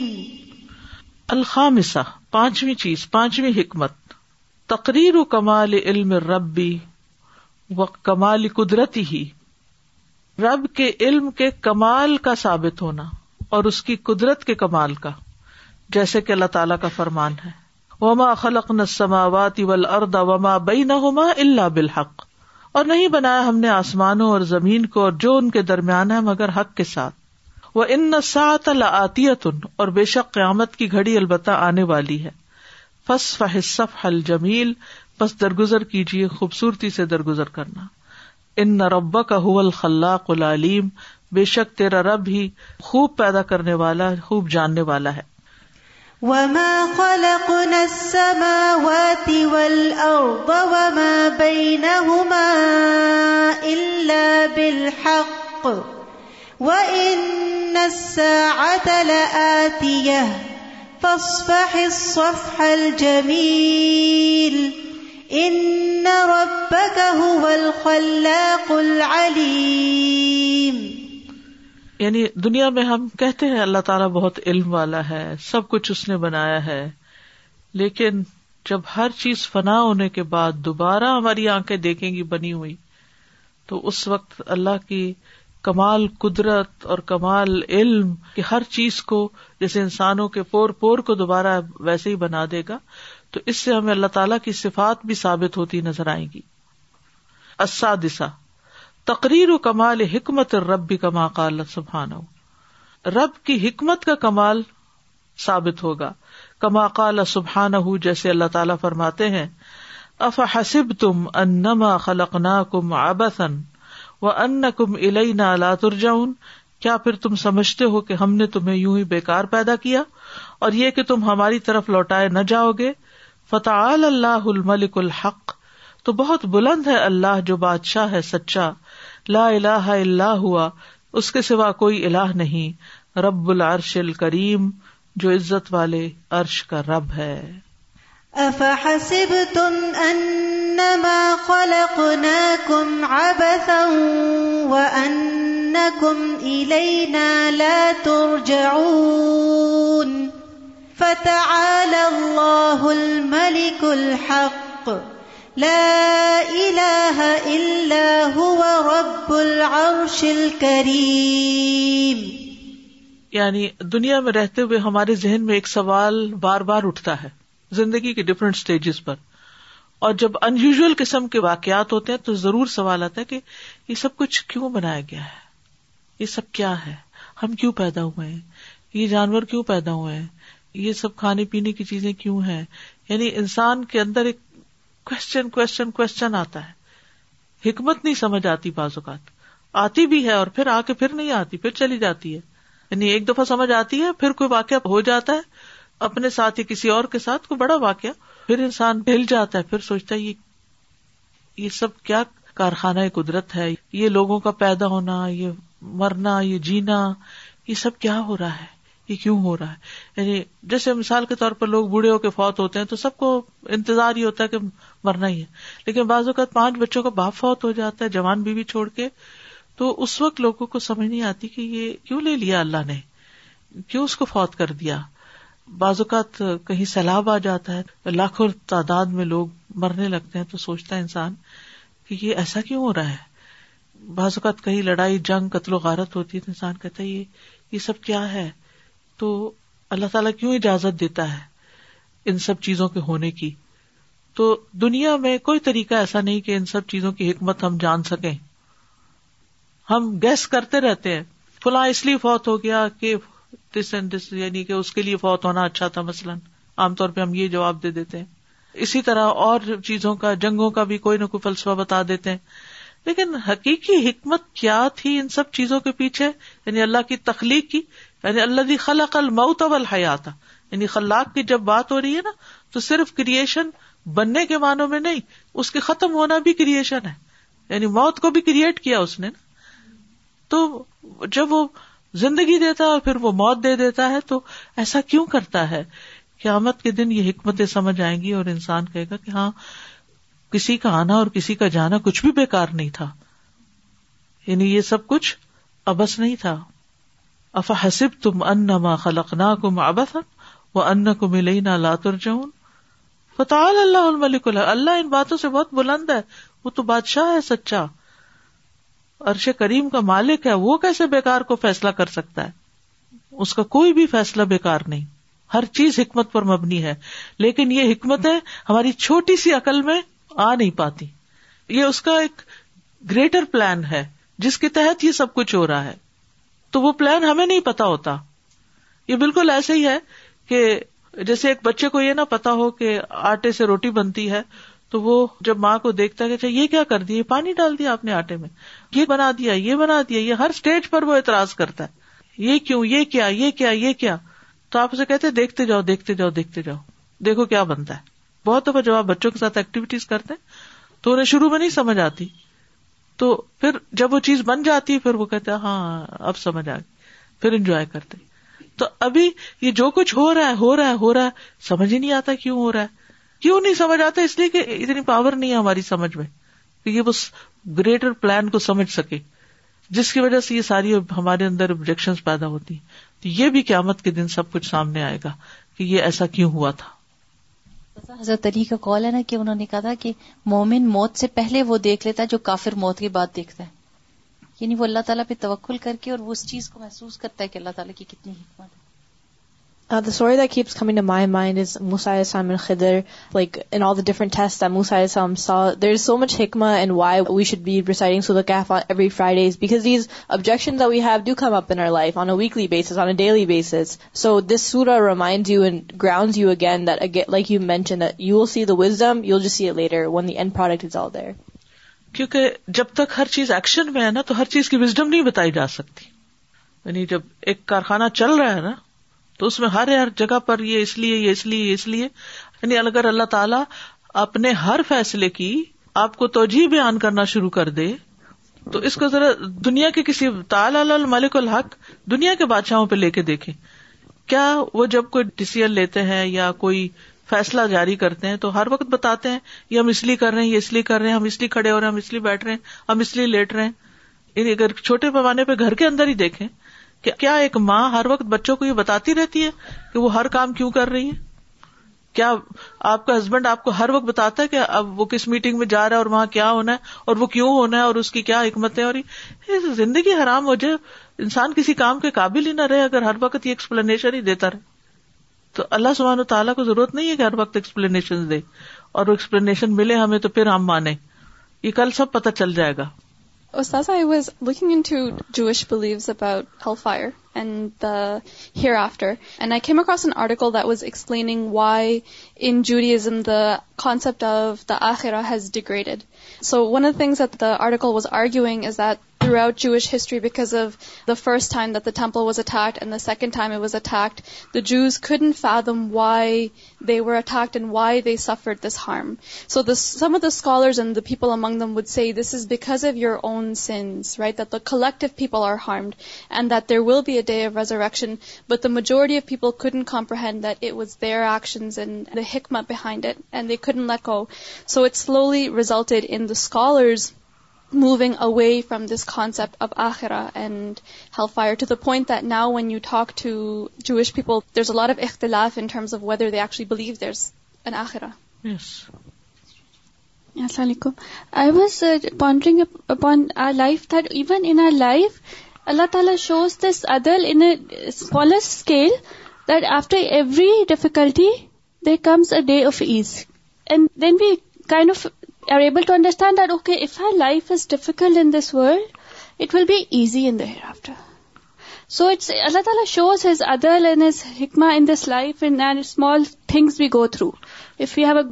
Speaker 1: الدین مسا پانچویں چیز پانچویں حکمت تقریر و کمال علم ربی و کمال قدرتی ہی رب کے علم کے کمال کا ثابت ہونا اور اس کی قدرت کے کمال کا جیسے کہ اللہ تعالی کا فرمان ہے وما خلق سماوات اول اردا وما بئی نہ ہوما اللہ بالحق اور نہیں بنایا ہم نے آسمانوں اور زمین کو اور جو ان کے درمیان ہے مگر حق کے ساتھ وہ ان نسطن اور بے شک قیامت کی گھڑی البتہ آنے والی ہے حل جمیل بس درگزر کیجیے خوبصورتی سے درگزر کرنا ان نربا کا حل خلاق العلیم بے شک تیرا رب ہی خوب پیدا کرنے والا خوب جاننے والا ہے
Speaker 7: وَإِنَّ السَّاعَةَ لَآتِيَةٌ فَاصْفَحِ الصَّفْحَ الْجَمِيلَ إِنَّ رَبَّكَ هُوَ الْخَلَّاقُ الْعَلِيمُ
Speaker 1: یعنی دنیا میں ہم کہتے ہیں اللہ تعالیٰ بہت علم والا ہے سب کچھ اس نے بنایا ہے لیکن جب ہر چیز فنا ہونے کے بعد دوبارہ ہماری آنکھیں دیکھیں گی بنی ہوئی تو اس وقت اللہ کی کمال قدرت اور کمال علم کی ہر چیز کو جیسے انسانوں کے پور پور کو دوبارہ ویسے ہی بنا دے گا تو اس سے ہمیں اللہ تعالیٰ کی صفات بھی ثابت ہوتی نظر آئے گی اسادسا تقریر و کمال حکمت رب بھی کما قال سبحان رب کی حکمت کا کمال ثابت ہوگا کما کال سبحان جیسے اللہ تعالیٰ فرماتے ہیں اف حسب تم انما خلق نا کم ابسن وہ ان نہ کم اللہ ترجاؤن کیا پھر تم سمجھتے ہو کہ ہم نے تمہیں یوں ہی بےکار پیدا کیا اور یہ کہ تم ہماری طرف لوٹائے نہ جاؤ گے فتح اللہ الملک الحق تو بہت بلند ہے اللہ جو بادشاہ ہے سچا لا اللہ ہوا اس کے سوا کوئی اللہ نہیں رب العرش ال کریم جو عزت والے عرش کا رب ہے
Speaker 7: أَفَحَسِبْتُمْ أَنَّمَا خَلَقْنَاكُمْ عَبَثًا وَأَنَّكُمْ إِلَيْنَا لَا تُرْجَعُونَ فتعالى الله الملك الحق لا إله إلا هو رب العرش الكريم
Speaker 1: یعنی دنیا میں رہتے ہوئے ہمارے ذہن میں ایک سوال بار بار اٹھتا ہے زندگی کے ڈفرینٹ اسٹیجز پر اور جب ان یوژل قسم کے واقعات ہوتے ہیں تو ضرور سوال آتا ہے کہ یہ سب کچھ کیوں بنایا گیا ہے یہ سب کیا ہے ہم کیوں پیدا ہوئے ہیں یہ جانور کیوں پیدا ہوئے ہیں یہ سب کھانے پینے کی چیزیں کیوں ہیں یعنی انسان کے اندر ایک کوشچن کوشچن کوشچن آتا ہے حکمت نہیں سمجھ آتی بعض اوقات آتی بھی ہے اور پھر آ کے پھر نہیں آتی پھر چلی جاتی ہے یعنی ایک دفعہ سمجھ آتی ہے پھر کوئی واقعہ ہو جاتا ہے اپنے ساتھ یا کسی اور کے ساتھ کوئی بڑا واقع پھر انسان ہل جاتا ہے پھر سوچتا ہے یہ سب کیا کارخانہ قدرت ہے یہ لوگوں کا پیدا ہونا یہ مرنا یہ جینا یہ سب کیا ہو رہا ہے یہ کیوں ہو رہا ہے یعنی جیسے مثال کے طور پر لوگ بوڑھے ہو کے فوت ہوتے ہیں تو سب کو انتظار ہی ہوتا ہے کہ مرنا ہی ہے لیکن بعض اوقات پانچ بچوں کا باپ فوت ہو جاتا ہے جوان بیوی چھوڑ کے تو اس وقت لوگوں کو سمجھ نہیں آتی کہ یہ کیوں لے لیا اللہ نے کیوں اس کو فوت کر دیا بعض اوقات کہیں سیلاب آ جاتا ہے لاکھوں تعداد میں لوگ مرنے لگتے ہیں تو سوچتا ہے انسان کہ یہ ایسا کیوں ہو رہا ہے بعض اوقات کہیں لڑائی جنگ قتل و غارت ہوتی ہے تو انسان کہتا ہے یہ یہ سب کیا ہے تو اللہ تعالیٰ کیوں اجازت دیتا ہے ان سب چیزوں کے ہونے کی تو دنیا میں کوئی طریقہ ایسا نہیں کہ ان سب چیزوں کی حکمت ہم جان سکیں ہم گیس کرتے رہتے ہیں فلاں اس لیے فوت ہو گیا کہ دس دس اینڈ یعنی کہ اس کے لیے فوت ہونا اچھا تھا مثلاً عام طور پہ ہم یہ جواب دے دیتے ہیں اسی طرح اور چیزوں کا جنگوں کا بھی کوئی نہ کوئی فلسفہ بتا دیتے ہیں لیکن حقیقی حکمت کیا تھی ان سب چیزوں کے پیچھے یعنی اللہ کی تخلیق کی یعنی اللہ کی خل الموت والحیات اول حیات یعنی خلاق کی جب بات ہو رہی ہے نا تو صرف کریشن بننے کے معنوں میں نہیں اس کے ختم ہونا بھی کریشن ہے یعنی موت کو بھی کریٹ کیا اس نے نا تو جب وہ زندگی دیتا ہے اور پھر وہ موت دے دیتا ہے تو ایسا کیوں کرتا ہے قیامت کے دن یہ حکمتیں سمجھ آئیں گی اور انسان کہے گا کہ ہاں کسی کا آنا اور کسی کا جانا کچھ بھی بےکار نہیں تھا یعنی یہ سب کچھ ابس نہیں تھا افا حسب تم انا خلق نہ ان کو ملئی نہ لاتر جون فتح اللہ اللہ ان باتوں سے بہت بلند ہے وہ تو بادشاہ ہے سچا عرش کریم کا مالک ہے وہ کیسے بےکار کو فیصلہ کر سکتا ہے اس کا کوئی بھی فیصلہ بےکار نہیں ہر چیز حکمت پر مبنی ہے لیکن یہ حکمتیں ہماری چھوٹی سی عقل میں آ نہیں پاتی یہ اس کا ایک گریٹر پلان ہے جس کے تحت یہ سب کچھ ہو رہا ہے تو وہ پلان ہمیں نہیں پتا ہوتا یہ بالکل ایسے ہی ہے کہ جیسے ایک بچے کو یہ نہ پتا ہو کہ آٹے سے روٹی بنتی ہے تو وہ جب ماں کو دیکھتا ہے کہ اچھا، یہ کیا کر دیا پانی ڈال دیا آپ نے آٹے میں یہ بنا دیا یہ بنا دیا یہ ہر اسٹیج پر وہ اعتراض کرتا ہے یہ کیوں یہ کیا یہ کیا یہ کیا تو آپ اسے کہتے دیکھتے جاؤ دیکھتے جاؤ دیکھتے جاؤ دیکھو کیا بنتا ہے بہت دفعہ جب آپ بچوں کے ساتھ ایکٹیویٹیز کرتے ہیں تو انہیں شروع میں نہیں سمجھ آتی تو پھر جب وہ چیز بن جاتی ہے پھر وہ کہتے ہاں اب سمجھ آ گئی پھر انجوائے کرتے تو ابھی یہ جو کچھ ہو رہا ہے ہو رہا ہے ہو رہا ہے سمجھ ہی نہیں آتا کیوں ہو رہا ہے کیوں نہیں سمجھ آتا اس لیے کہ اتنی پاور نہیں ہے ہماری سمجھ میں کہ یہ بس گریٹر پلان کو سمجھ سکے جس کی وجہ سے یہ ساری ہمارے اندر ابجیکشن پیدا ہوتی ہیں تو یہ بھی قیامت کے دن سب کچھ سامنے آئے گا کہ یہ ایسا کیوں ہوا تھا
Speaker 10: حضرت علی کا کال ہے نا کہ انہوں نے کہا تھا کہ مومن موت سے پہلے وہ دیکھ لیتا ہے جو کافر موت کے بعد دیکھتا ہے یعنی وہ اللہ تعالیٰ پہ توقل کر کے اور وہ اس چیز کو محسوس کرتا ہے کہ اللہ تعالیٰ کی کتنی حکمت ہے
Speaker 11: لائک یو مینشن
Speaker 1: کیونکہ جب تک ہر چیز ایکشن میں ہے نا تو ہر چیز کی وزڈم نہیں بتائی جا سکتی یعنی جب ایک کارخانہ چل رہا ہے نا تو اس میں ہر ہر جگہ پر یہ اس لیے یہ اس لیے یہ اس لیے یعنی اگر اللہ تعالیٰ اپنے ہر فیصلے کی آپ کو توجہ بیان کرنا شروع کر دے تو اس کو ذرا دنیا کے کسی تال الملک الحق دنیا کے بادشاہوں پہ لے کے دیکھے کیا وہ جب کوئی ڈیسیزن لیتے ہیں یا کوئی فیصلہ جاری کرتے ہیں تو ہر وقت بتاتے ہیں یہ ہم اس لیے کر رہے ہیں یہ اس لیے کر رہے ہیں ہم اس لیے کھڑے ہو رہے ہیں ہم اس لیے بیٹھ رہے ہیں ہم اس لیے لیٹ رہے ہیں یعنی اگر چھوٹے پیمانے پہ گھر کے اندر ہی دیکھیں کہ کیا ایک ماں ہر وقت بچوں کو یہ بتاتی رہتی ہے کہ وہ ہر کام کیوں کر رہی ہے کیا آپ کا ہسبینڈ آپ کو ہر وقت بتاتا ہے کہ اب وہ کس میٹنگ میں جا رہا ہے اور وہاں کیا ہونا ہے اور وہ کیوں ہونا ہے اور اس کی کیا حکمت اور زندگی حرام ہو جائے انسان کسی کام کے قابل ہی نہ رہے اگر ہر وقت یہ ایکسپلینیشن ہی دیتا رہے تو اللہ و تعالیٰ کو ضرورت نہیں ہے کہ ہر وقت ایکسپلینیشن دے اور وہ ایکسپلینیشن ملے ہمیں تو پھر ہم مانے یہ کل سب پتہ چل جائے گا
Speaker 12: ٹو جوش بلیوز اباؤٹ ہل فائر اینڈ ہر آفٹر کھیماکراسن article that was asking why انوریزم د کانسپٹ آف داخیرا has degraded so one of things article was arguing is the throughout Jewish history because of the first time that the temple was attacked and the second time it was attacked, the Jews couldn't fathom why they were attacked and why they suffered this harm. So some of the scholars and the people among them would say this is because of your own sins, right? That the collective people are harmed and that there will be a day of resurrection, but the majority of people couldn't comprehend that it was their actions and the hikmah behind it, and they couldn't let go. So it slowly resulted in the scholars moving away from this concept of آخرا and help I to the point that now when you talk ٹوپلفراسلام
Speaker 13: علیکم I was pondering upon our life that even in our life Allah تعالی shows this other in a scale that after every difficulty the comes a day of ease then be kind of be after so it's اللہ تعالیٰ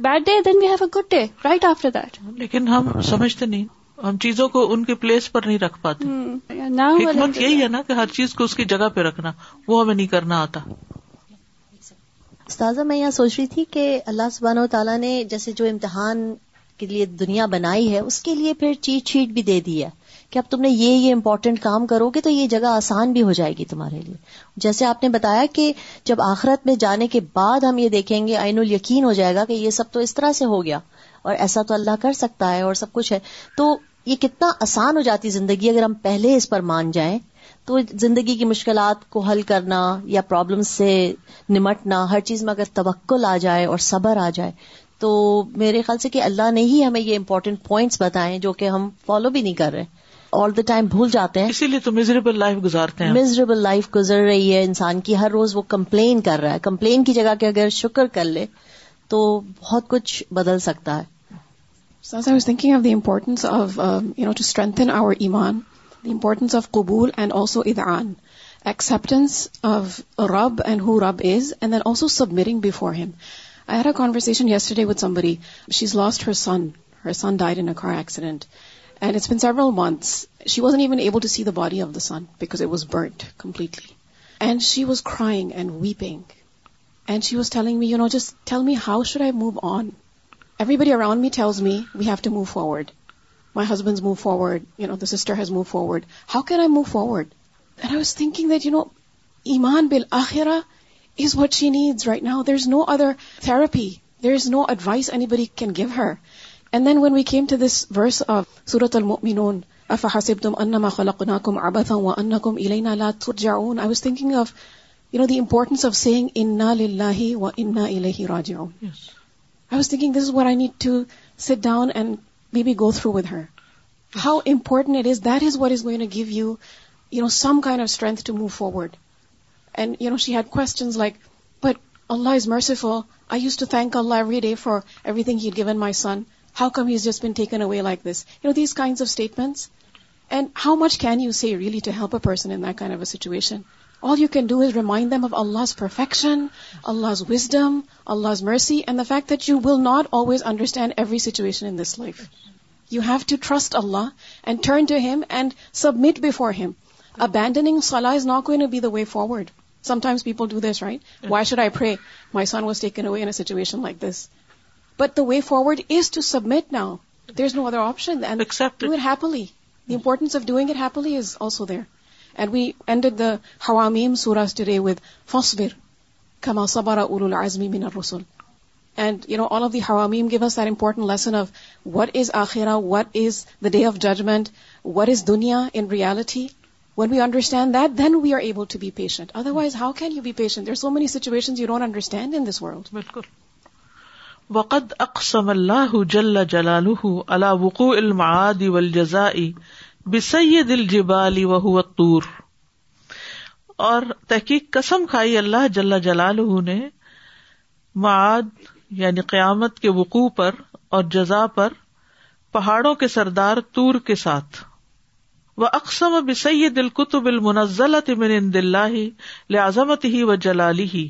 Speaker 13: bad day then have a good day right after that
Speaker 1: لیکن ہم سمجھتے نہیں ہم چیزوں کو ان کے place پر نہیں رکھ پاتے حکمت یہی ہے نا کہ ہر چیز کو اس کی جگہ پہ رکھنا وہ ہمیں نہیں کرنا آتا
Speaker 10: استاذہ میں یہاں سوچ رہی تھی کہ اللہ سبحانہ و تعالیٰ نے جیسے جو امتحان کے لیے دنیا بنائی ہے اس کے لیے پھر چیٹ چیٹ بھی دے دی ہے کہ اب تم نے یہ یہ امپورٹنٹ کام کرو گے تو یہ جگہ آسان بھی ہو جائے گی تمہارے لیے جیسے آپ نے بتایا کہ جب آخرت میں جانے کے بعد ہم یہ دیکھیں گے آئین ال یقین ہو جائے گا کہ یہ سب تو اس طرح سے ہو گیا اور ایسا تو اللہ کر سکتا ہے اور سب کچھ ہے تو یہ کتنا آسان ہو جاتی زندگی اگر ہم پہلے اس پر مان جائیں تو زندگی کی مشکلات کو حل کرنا یا پرابلم سے نمٹنا ہر چیز میں اگر توکل آ جائے اور صبر آ جائے تو میرے خیال سے کہ اللہ نے ہی ہمیں یہ امپورٹینٹ پوائنٹس بتائے جو کہ ہم فالو بھی نہیں کر رہے آل دا ٹائم بھول جاتے ہیں اسی
Speaker 1: لیے تو میزریبل لائف گزارتے ہیں
Speaker 10: لائف گزر رہی ہے انسان کی ہر روز وہ کمپلین کر رہا ہے کمپلین کی جگہ اگر شکر کر لے تو بہت کچھ بدل
Speaker 14: سکتا ہے ایمان دی امپورٹینس آف قبول اینڈ اولسو ادان ایکسپٹینس آف رب اینڈ ہو رب is and then also submerge before him I had a conversation yesterday with somebody. She's lost her son. Her son died in a car accident. And it's been several months. She wasn't even able to see the body of the son because it was burnt completely. And she was crying and weeping. And she was telling me, just tell me, how should I move on? Everybody around me tells me we have to move forward. My husband's moved forward. The sister has moved forward. How can I move forward? And I was thinking that, Iman bil akhirah therapy there is no advice anybody can give her and then when we came to this verse of سورت اف ہسب تم انہی نالاس نا ونجاؤ was thing I need to set down and me be go through with her ہاؤنٹ give you you know some kind of strength to move forward And, she had questions like, but Allah is merciful. I used to thank Allah every day for everything He'd given my son. How come he's just been taken away like this? These kinds of statements. And how much can you say really to help a person in that kind of a situation? All you can do is remind them of Allah's perfection, Allah's wisdom, Allah's mercy, and the fact that you will not always understand every situation in this life. You have to trust Allah and turn to Him and submit before Him. Abandoning salah is not going to be the way forward. Sometimes people do this right why should I pray my son was taken away in situation like this but the way forward is to submit now there is no other option happily the importance of doing it happily is also there and we and the ہوا میم today with فاسبر کما سبارا ار العظمی مین رسول and you know all of the ہوا میم give us are important lesson of what is آخرا what is the day of judgment what is دنیا ان ریالٹی اور تحقیق
Speaker 1: قسم کھائی اللہ جلا جلال معاد یعنی قیامت کے وقوع پر اور جزا پر پہاڑوں کے سردار تور کے ساتھ وہ اقسم دل قطب ہی و جلالی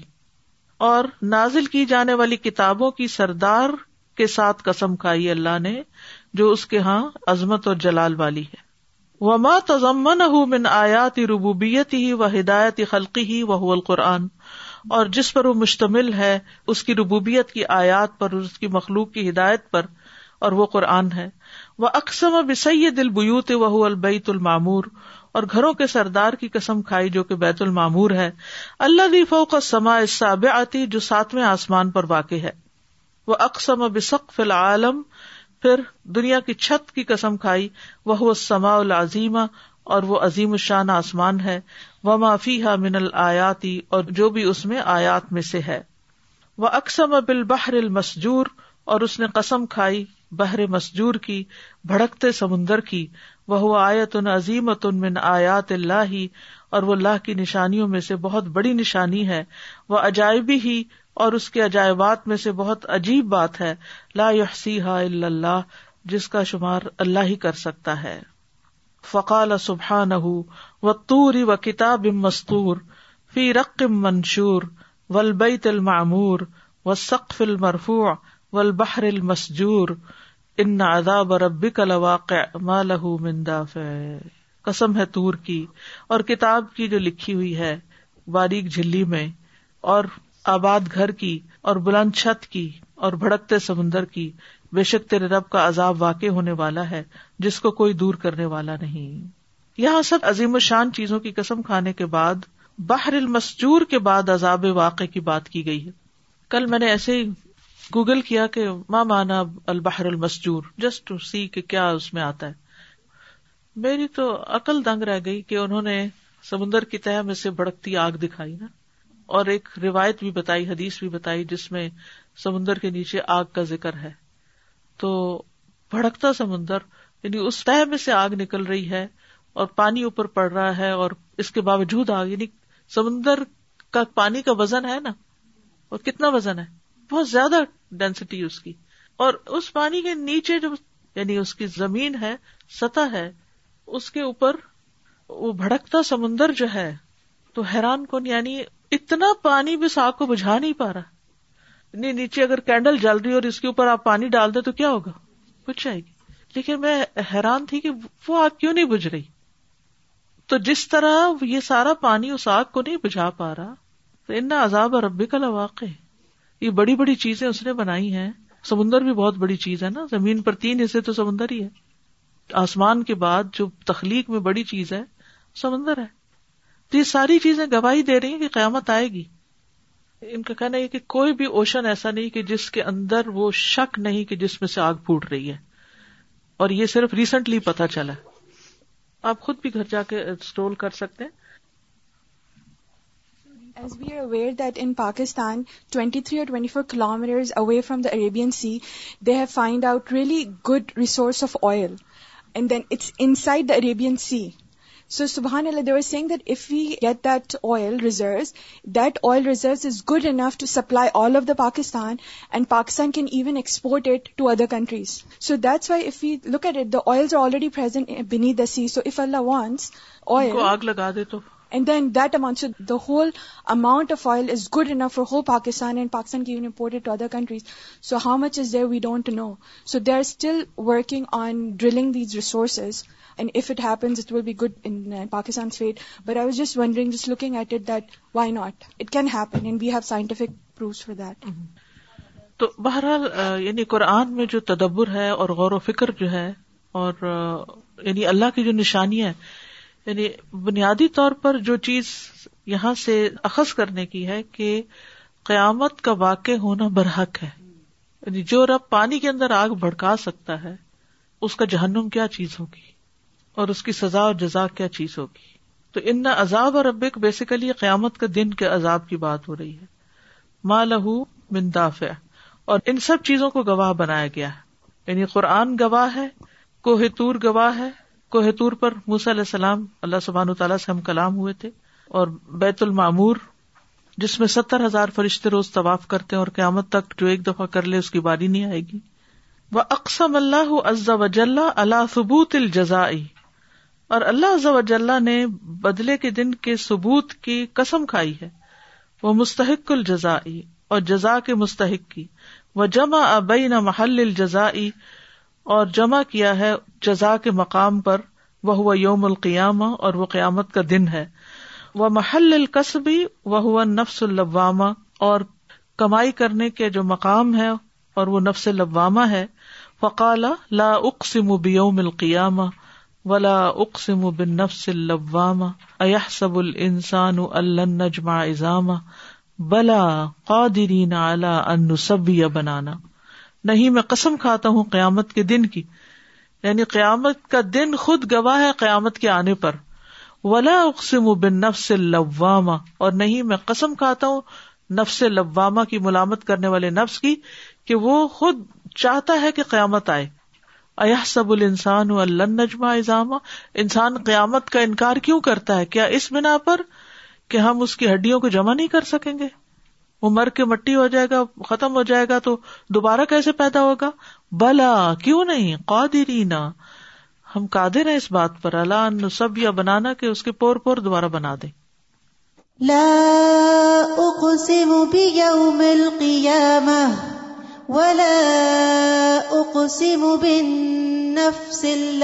Speaker 1: اور نازل کی جانے والی کتابوں کی سردار کے ساتھ قسم کھائی اللہ نے جو اس کے ہاں عظمت اور جلال والی ہے وما مت من آیات ربوبیت ہی و ہدایت خلقی ہی وہ القرآن اور جس پر وہ مشتمل ہے اس کی ربوبیت کی آیات پر اس کی مخلوق کی ہدایت پر اور وہ قرآن ہے وہ اقسم سید البیوت وہ البیت المامور اور گھروں کے سردار کی قسم کھائی جو کہ بیت المامور ہے اللہ لی کا سما اساب آتی جو ساتویں آسمان پر واقع ہے وہ اقسم العالم پھر دنیا کی چھت کی قسم کھائی وہ سما العظیم اور وہ عظیم شان آسمان ہے وہ معافی ہا من الیاتی اور جو بھی اس میں آیات میں سے ہے وہ اقسم بالبہ المسجور اور اس نے قسم کھائی بحر مسجور کی بھڑکتے سمندر کی وہ آیت ان عظیم تن آیات اللہ ہی اور وہ اللہ کی نشانیوں میں سے بہت بڑی نشانی ہے وہ عجائبی ہی اور اس کے عجائبات میں سے بہت عجیب بات ہے لا لاح الا اللہ جس کا شمار اللہ ہی کر سکتا ہے فقال سبحان توری و کتاب ام مستور فی رق ام منشور ولبعت المعمور و المرفوع والبحر و البحر ان ربی کا لواقع لہو بربک علاقہ قسم ہے تور کی اور کتاب کی جو لکھی ہوئی ہے باریک جلی میں اور آباد گھر کی اور بلند چھت کی اور بھڑکتے سمندر کی بے شک تیرے رب کا عذاب واقع ہونے والا ہے جس کو کوئی دور کرنے والا نہیں یہاں سب عظیم و شان چیزوں کی قسم کھانے کے بعد بحر المسجور کے بعد عذاب واقع کی بات کی گئی ہے کل میں نے ایسے ہی گوگل کیا کہ ماں مانا البہر المسجور جسٹ ٹو سی کہ کیا اس میں آتا ہے میری تو عقل دنگ رہ گئی کہ انہوں نے سمندر کی تہ میں سے بڑکتی آگ دکھائی نا اور ایک روایت بھی بتائی حدیث بھی بتائی جس میں سمندر کے نیچے آگ کا ذکر ہے تو بھڑکتا سمندر یعنی اس تہ میں سے آگ نکل رہی ہے اور پانی اوپر پڑ رہا ہے اور اس کے باوجود آگ یعنی سمندر کا پانی کا وزن ہے نا اور کتنا وزن ہے بہت زیادہ ڈینسٹی اس کی اور اس پانی کے نیچے جو یعنی اس کی زمین ہے سطح ہے اس کے اوپر وہ بھڑکتا سمندر جو ہے تو حیران کون یعنی اتنا پانی بھی ساگ آگ کو بجھا نہیں پا رہا یعنی نیچے اگر کینڈل جل رہی اور اس کے اوپر آپ پانی ڈال دیں تو کیا ہوگا بجھ جائے گی لیکن میں حیران تھی کہ وہ آگ کیوں نہیں بجھ رہی تو جس طرح یہ سارا پانی اس آگ کو نہیں بجھا پا رہا تو اتنا عذاب اور ربی کا لواقع ہے یہ بڑی بڑی چیزیں اس نے بنائی ہیں سمندر بھی بہت بڑی چیز ہے نا زمین پر تین حصے تو سمندر ہی ہے آسمان کے بعد جو تخلیق میں بڑی چیز ہے سمندر ہے تو یہ ساری چیزیں گواہی دے رہی ہیں کہ قیامت آئے گی ان کا کہنا یہ کہ کوئی بھی اوشن ایسا نہیں کہ جس کے اندر وہ شک نہیں کہ جس میں سے آگ پھوٹ رہی ہے اور یہ صرف ریسنٹلی پتا چلا آپ خود بھی گھر جا کے اسٹرول کر سکتے ہیں
Speaker 15: as we are aware that in Pakistan twenty three اور twenty four kilo matters away from the Arabian sea they have find out really good resource of oil and then it's inside the Arabian sea so سبحان اللہ دیور seeing that if we get that oil reserve that oil reserves is good enough to supply all of the Pakistan and Pakistan can even export it to other countries so that's why if we look at it the oil are present beneath the sea so if Allah once oil آگ لگا دے تو and then that amount so the whole amount of oil is good enough for who Pakistan and Pakistan کی imported to other countries so how much is there we don't know so they are still working on drilling these resources and if it it happens will be good in Pakistan fat but I was just wondering just looking at it that why not it can happen and we have scientific proofs for that تو بہرحال یعنی قرآن میں جو تدبر ہے اور غور و فکر جو ہے اور یعنی اللہ کی جو نشانیاں ہیں یعنی بنیادی طور پر جو چیز یہاں سے اخذ کرنے کی ہے کہ قیامت کا واقع ہونا برحق ہے یعنی جو رب پانی کے اندر آگ بھڑکا سکتا ہے اس کا جہنم کیا چیز ہوگی اور اس کی سزا اور جزا کیا چیز ہوگی تو ان عذاب اور رب بیسیکلی قیامت کا دن کے عذاب کی بات ہو رہی ہے ماں لہو دافع اور ان سب چیزوں کو گواہ بنایا گیا ہے یعنی قرآن گواہ ہے کوہ تور گواہ ہے کوہتور پر موس علیہ السلام اللہ سبحان تعالیٰ سے ہم کلام ہوئے تھے اور بیت المعمور جس میں ستر ہزار فرشتے روز طواف کرتے اور قیامت تک جو ایک دفعہ کر لے اس کی باری نہیں آئے گی وہ اقسم اللہ عزا وجل اللہ ثبوت الجزائی اور اللہ وجل نے بدلے کے دن کے ثبوت کی قسم کھائی ہے وہ مستحق الجزائی اور جزا کے مستحق کی وہ جمع ابئی نہ محل الجزائی اور جمع کیا ہے جزا کے مقام پر وہ یوم القیامہ اور وہ قیامت کا دن ہے وہ محل القصبی ہوا نفس البامہ اور کمائی کرنے کے جو مقام ہے اور وہ نفس لوامہ ہے فقال لا اقسم بیوم القیامہ ولا اقسم بالنفس اللوامہ بن نفس الباما نجمع سب بلا قادرین علی ان سب بنانا نہیں میں قسم کھاتا ہوں قیامت کے دن کی یعنی قیامت کا دن خود گواہ ہے قیامت کے آنے پر ولا اقسم و بن نفس لوامہ اور نہیں میں قسم کھاتا ہوں نفس لواما کی ملامت کرنے والے نفس کی کہ وہ خود چاہتا ہے کہ قیامت آئے ایا سب انسان ہوں اللہ نجما اضام انسان قیامت کا انکار کیوں کرتا ہے کیا اس بنا پر کہ ہم اس کی ہڈیوں کو جمع نہیں کر سکیں گے وہ مر کے مٹی ہو جائے گا ختم ہو جائے گا تو دوبارہ کیسے پیدا ہوگا بلا کیوں نہیں قادرینا ہم قادر ہیں اس بات پر اللہ ان یا بنانا کہ اس کے پور پور دوبارہ بنا دے لفسل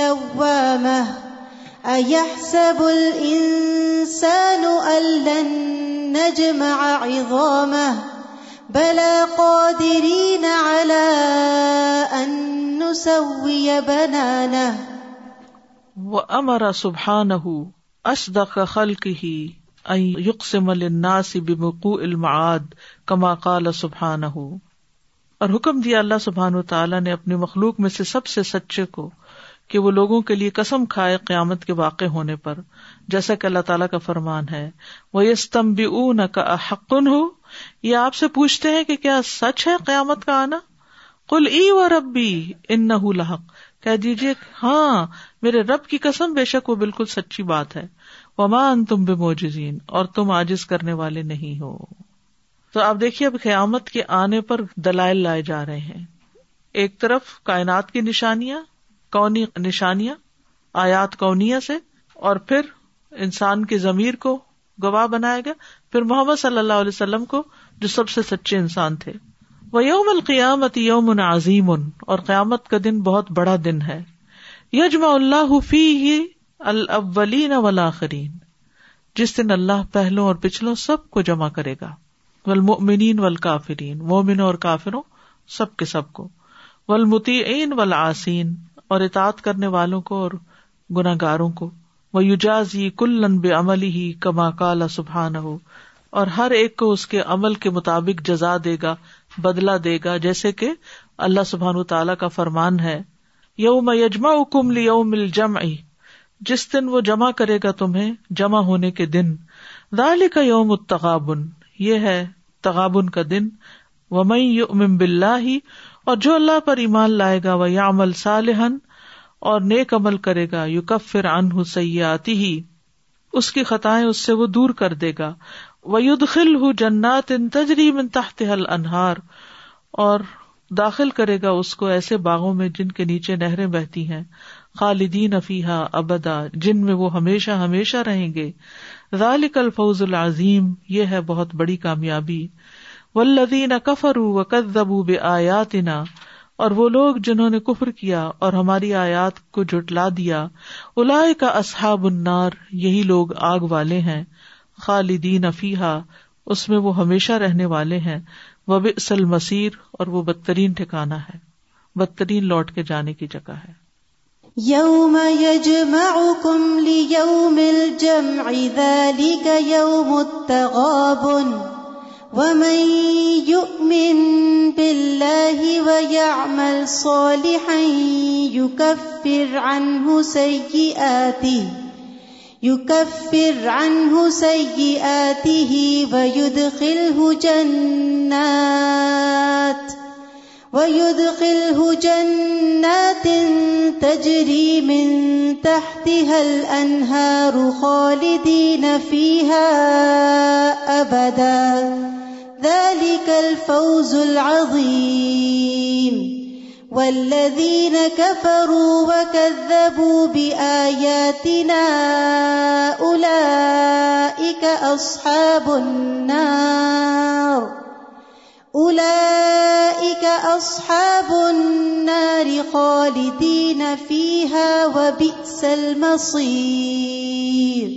Speaker 15: امارا سبحان وأمر سبحانه أصدق خلقه أن يقسم للناس بمکو المعاد كما قال سبحانه اور حکم دیا اللہ سبحان و تعالیٰ نے اپنی مخلوق میں سے سب سے سچے کو کہ وہ لوگوں کے لیے قسم کھائے قیامت کے واقع ہونے پر جیسا کہ اللہ تعالیٰ کا فرمان ہے وہ یہ حقن او نہ آپ سے پوچھتے ہیں کہ کیا سچ ہے قیامت کا آنا کل ای و رب بھی ان نہ لحق کہہ دیجیے ہاں میرے رب کی قسم بے شک وہ بالکل سچی بات ہے ومان تم بے موجزین اور تم آجز کرنے والے نہیں ہو تو آپ دیکھیے اب قیامت کے آنے پر دلائل لائے جا رہے ہیں ایک طرف کائنات کی نشانیاں کونی نشانیاں آیات کونیا سے اور پھر انسان کے ضمیر کو گواہ بنایا گیا پھر محمد صلی اللہ علیہ وسلم کو جو سب سے سچے انسان تھے وہ یوم القیامت یوم عظیم ان اور قیامت کا دن بہت بڑا دن ہے یجما اللہ فی ہی والآخرین جس دن اللہ پہلو اور پچھلوں سب کو جمع کرے گا والمؤمنین والکافرین ول کافرین اور کافروں سب کے سب کو ولمتی ولاسین اور اطاط کرنے والوں کو اور گناگاروں کو وہ ہی بے عمل کما کالا سبحان ہو اور ہر ایک کو اس کے عمل کے مطابق جزا دے گا بدلا دے گا جیسے کہ اللہ سبحان کا فرمان ہے یوم یجما کم کملی یوم جس دن وہ جمع کرے گا تمہیں جمع ہونے کے دن دال کا یوم یہ ہے تغابن کا دن ہی اور جو اللہ پر ایمان لائے گا وہ یا عمل سالحن اور نیک عمل کرے گا یو کب فر ان آتی ہی اس کی خطائیں اس سے وہ دور کر دے گا وہ خل تحت حل انہار اور داخل کرے گا اس کو ایسے باغوں میں جن کے نیچے نہریں بہتی ہیں خالدین افیحا ابدا جن میں وہ ہمیشہ ہمیشہ رہیں گے ذالک الفظ العظیم یہ ہے بہت بڑی کامیابی ولدین کفر و کدبو بے آیاتنا اور وہ لوگ جنہوں نے کفر کیا اور ہماری آیات کو جٹلا دیا الا کا اصحاب النار یہی لوگ آگ والے ہیں خالدین افیحا اس میں وہ ہمیشہ رہنے والے ہیں وہ بسل مسیر اور وہ بدترین ٹھکانا ہے بدترین لوٹ کے جانے کی جگہ ہے یوم یجمعکم لیوم الجمع ذالک یوم التغابن ومن يؤمن بالله ويعمل صالحا يكفر عنه سيئاته يكفر عنه سيئاته ويدخله جنات ويدخله جنات تجري من تحتها الأنهار خالدين فيها أبداً ذلك الفوز العظيم والذين كفروا وكذبوا بآياتنا أولئك أصحاب النار أولئك أصحاب النار خالدين فيها وبئس المصير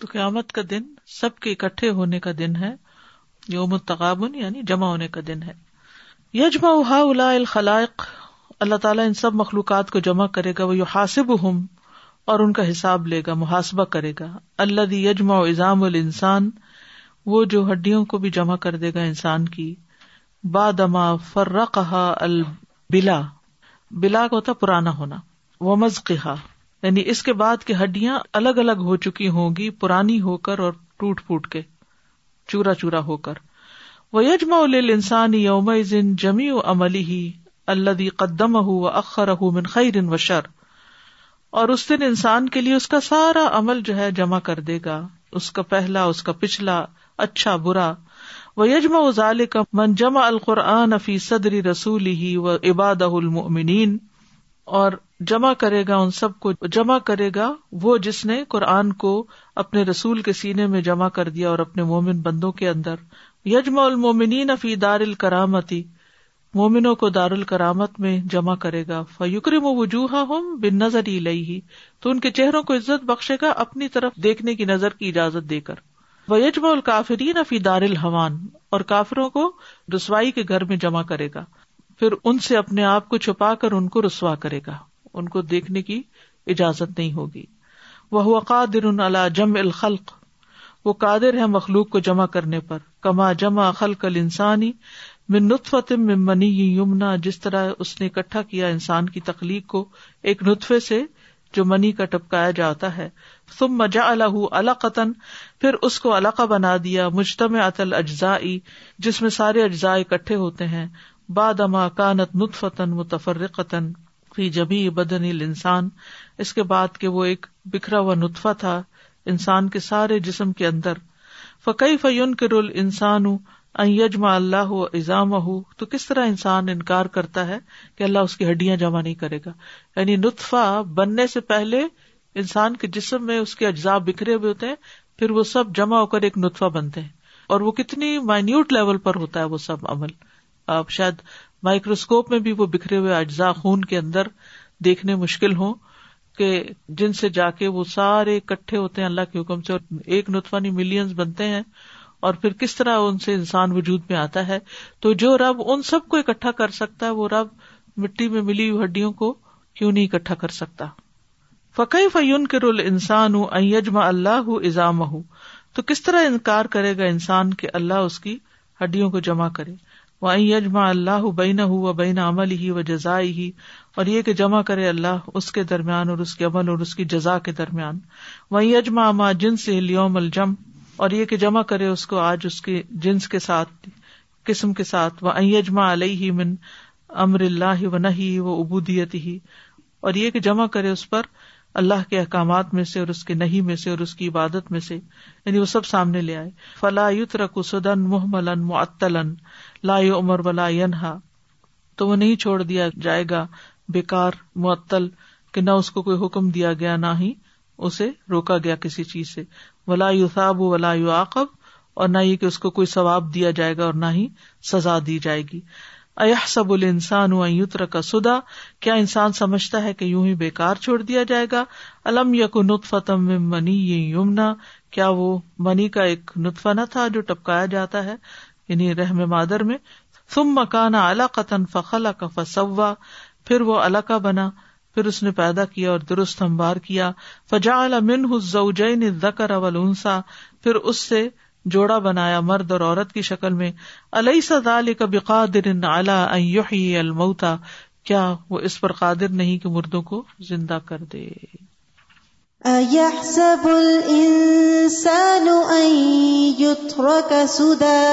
Speaker 15: تو قیامت کا دن سب کے اکٹھے ہونے کا دن ہے یوم تقابن یعنی جمع ہونے کا دن ہے یجما الا الخلائق اللہ تعالیٰ ان سب مخلوقات کو جمع کرے گا وہ حاصب ہم اور ان کا حساب لے گا محاسبہ کرے گا اللہ دجما اظام اضام ال انسان وہ جو ہڈیوں کو بھی جمع کر دے گا انسان کی بادما فرقہ البلا بلا کا ہوتا پرانا ہونا وہ مزقحا یعنی اس کے بعد کی ہڈیاں الگ الگ ہو چکی ہوں گی پرانی ہو کر اور ٹوٹ پوٹ کے چورا چورا ہو کر وہ یجم انسانی یوم جمی و عملی قدم و اخر من و شر اور اس دن انسان کے لیے اس کا سارا عمل جو ہے جمع کر دے گا اس کا پہلا اس کا پچھلا اچھا برا و یجم و ظال کا من جمع القرآن فی صدری رسول ہی و عباد المنین اور جمع کرے گا ان سب کو جمع کرے گا وہ جس نے قرآن کو اپنے رسول کے سینے میں جمع کر دیا اور اپنے مومن بندوں کے اندر یجما المومنین فی دار الکرامتی مومنوں کو دار الکرامت میں جمع کرے گا وجوہ ہوں بن نظر ہی تو ان کے چہروں کو عزت بخشے گا اپنی طرف دیکھنے کی نظر کی اجازت دے کر وہ یجما الکافرین فی دار الحمان اور کافروں کو رسوائی کے گھر میں جمع کرے گا پھر ان سے اپنے آپ کو چھپا کر ان کو رسوا کرے گا ان کو دیکھنے کی اجازت نہیں ہوگی وہ قادر جم الخلق وہ قادر ہے مخلوق کو جمع کرنے پر کما جمع خلق ال انسانی یمنا جس طرح اس نے اکٹھا کیا انسان کی تخلیق کو ایک نطفے سے جو منی کا ٹپکایا جاتا ہے تم مجا جا الح القتن پھر اس کو علاقہ بنا دیا مجتم عطل اجزا جس میں سارے اجزاء اکٹھے ہوتے ہیں بادما کانت نتفتا متفر قطن جبھی بدن بدنل انسان اس کے بعد کہ وہ ایک بکھرا ہوا نطفہ تھا انسان کے سارے جسم کے اندر فقی فیون کے رول انسان ہوں اللہ ہو ایزام ہو تو کس طرح انسان انکار کرتا ہے کہ اللہ اس کی ہڈیاں جمع نہیں کرے گا یعنی نطفا بننے سے پہلے انسان کے جسم میں اس کے اجزاء بکھرے ہوئے ہوتے ہیں پھر وہ سب جمع ہو کر ایک نطفہ بنتے ہیں اور وہ کتنی مائنیوٹ لیول پر ہوتا ہے وہ سب عمل آپ شاید مائکروسکوپ میں بھی وہ بکھرے ہوئے اجزاء خون کے اندر دیکھنے مشکل ہوں کہ جن سے جا کے وہ سارے اکٹھے ہوتے ہیں اللہ کے حکم سے اور ایک نطفانی ملینز بنتے ہیں اور پھر کس طرح ان سے انسان وجود میں آتا ہے تو جو رب ان سب کو اکٹھا کر سکتا ہے وہ رب مٹی میں ملی ہوئی ہڈیوں کو کیوں نہیں اکٹھا کر سکتا فقی فیون کے رول انسان ہوں ایجما اللہ ہُ ایزام تو کس طرح انکار کرے گا انسان کہ اللہ اس کی ہڈیوں کو جمع کرے وجما یجما اللہ ہُو بین عمل ہی و جزائی ہی اور یہ کہ جمع کرے اللہ اس کے درمیان اور اس اس کے عمل اور کی جزا کے درمیان وہ یجما اما جنس لیوم الجم اور یہ کہ جمع کرے اس کو آج اس کے جنس کے ساتھ قسم کے ساتھ وہ اللہ ہی من امر اللہ و نہ ہی و ابودیت ہی اور یہ کہ جمع کرے اس پر اللہ کے احکامات میں سے اور اس کے نہیں میں سے اور اس کی عبادت میں سے یعنی وہ سب سامنے لے آئے فلا یوت سدن محمل معطل عمر ولا تو وہ نہیں چھوڑ دیا جائے گا بےکار معطل کہ نہ اس کو کوئی حکم دیا گیا نہ ہی اسے روکا گیا کسی چیز سے ولا صاب ولا یو عقب اور نہ یہ کہ اس کو کوئی ثواب دیا جائے گا اور نہ ہی سزا دی جائے گی اح سب السان کا سدا کیا انسان سمجھتا ہے کہ یوں ہی بےکار چھوڑ دیا جائے گا علم یق یمنا کیا وہ منی کا ایک نہ تھا جو ٹپکایا جاتا ہے یعنی رحم مادر میں فم مکان علا قطن فخلا کا فسوا پھر وہ الگ کا بنا پھر اس نے پیدا کیا اور درست ہموار کیا فجا علا من حسو ذکر اول انسا پھر اس سے جوڑا بنایا مرد اور عورت کی شکل میں علیہ علحی سال کبھی المتا کیا وہ اس پر قادر نہیں کہ مردوں کو زندہ کر دے أيحسب الإنسان أن يترك سدى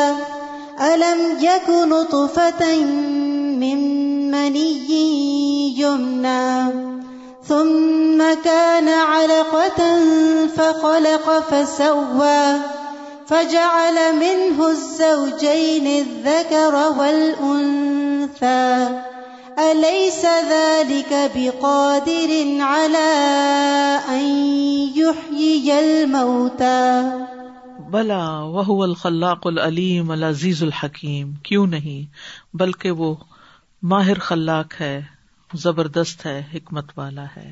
Speaker 15: ألم نطفة من مني يمنى ثم كان علقة فخلق فسوى فجعل منه الزوجين الذكر والأنثى أليس ذلك بقادر على أن يحيي الموتى بلا وهو الخلاق العلیم العزیز الحکیم کیوں نہیں بلکہ وہ ماہر خلاق ہے زبردست ہے حکمت والا ہے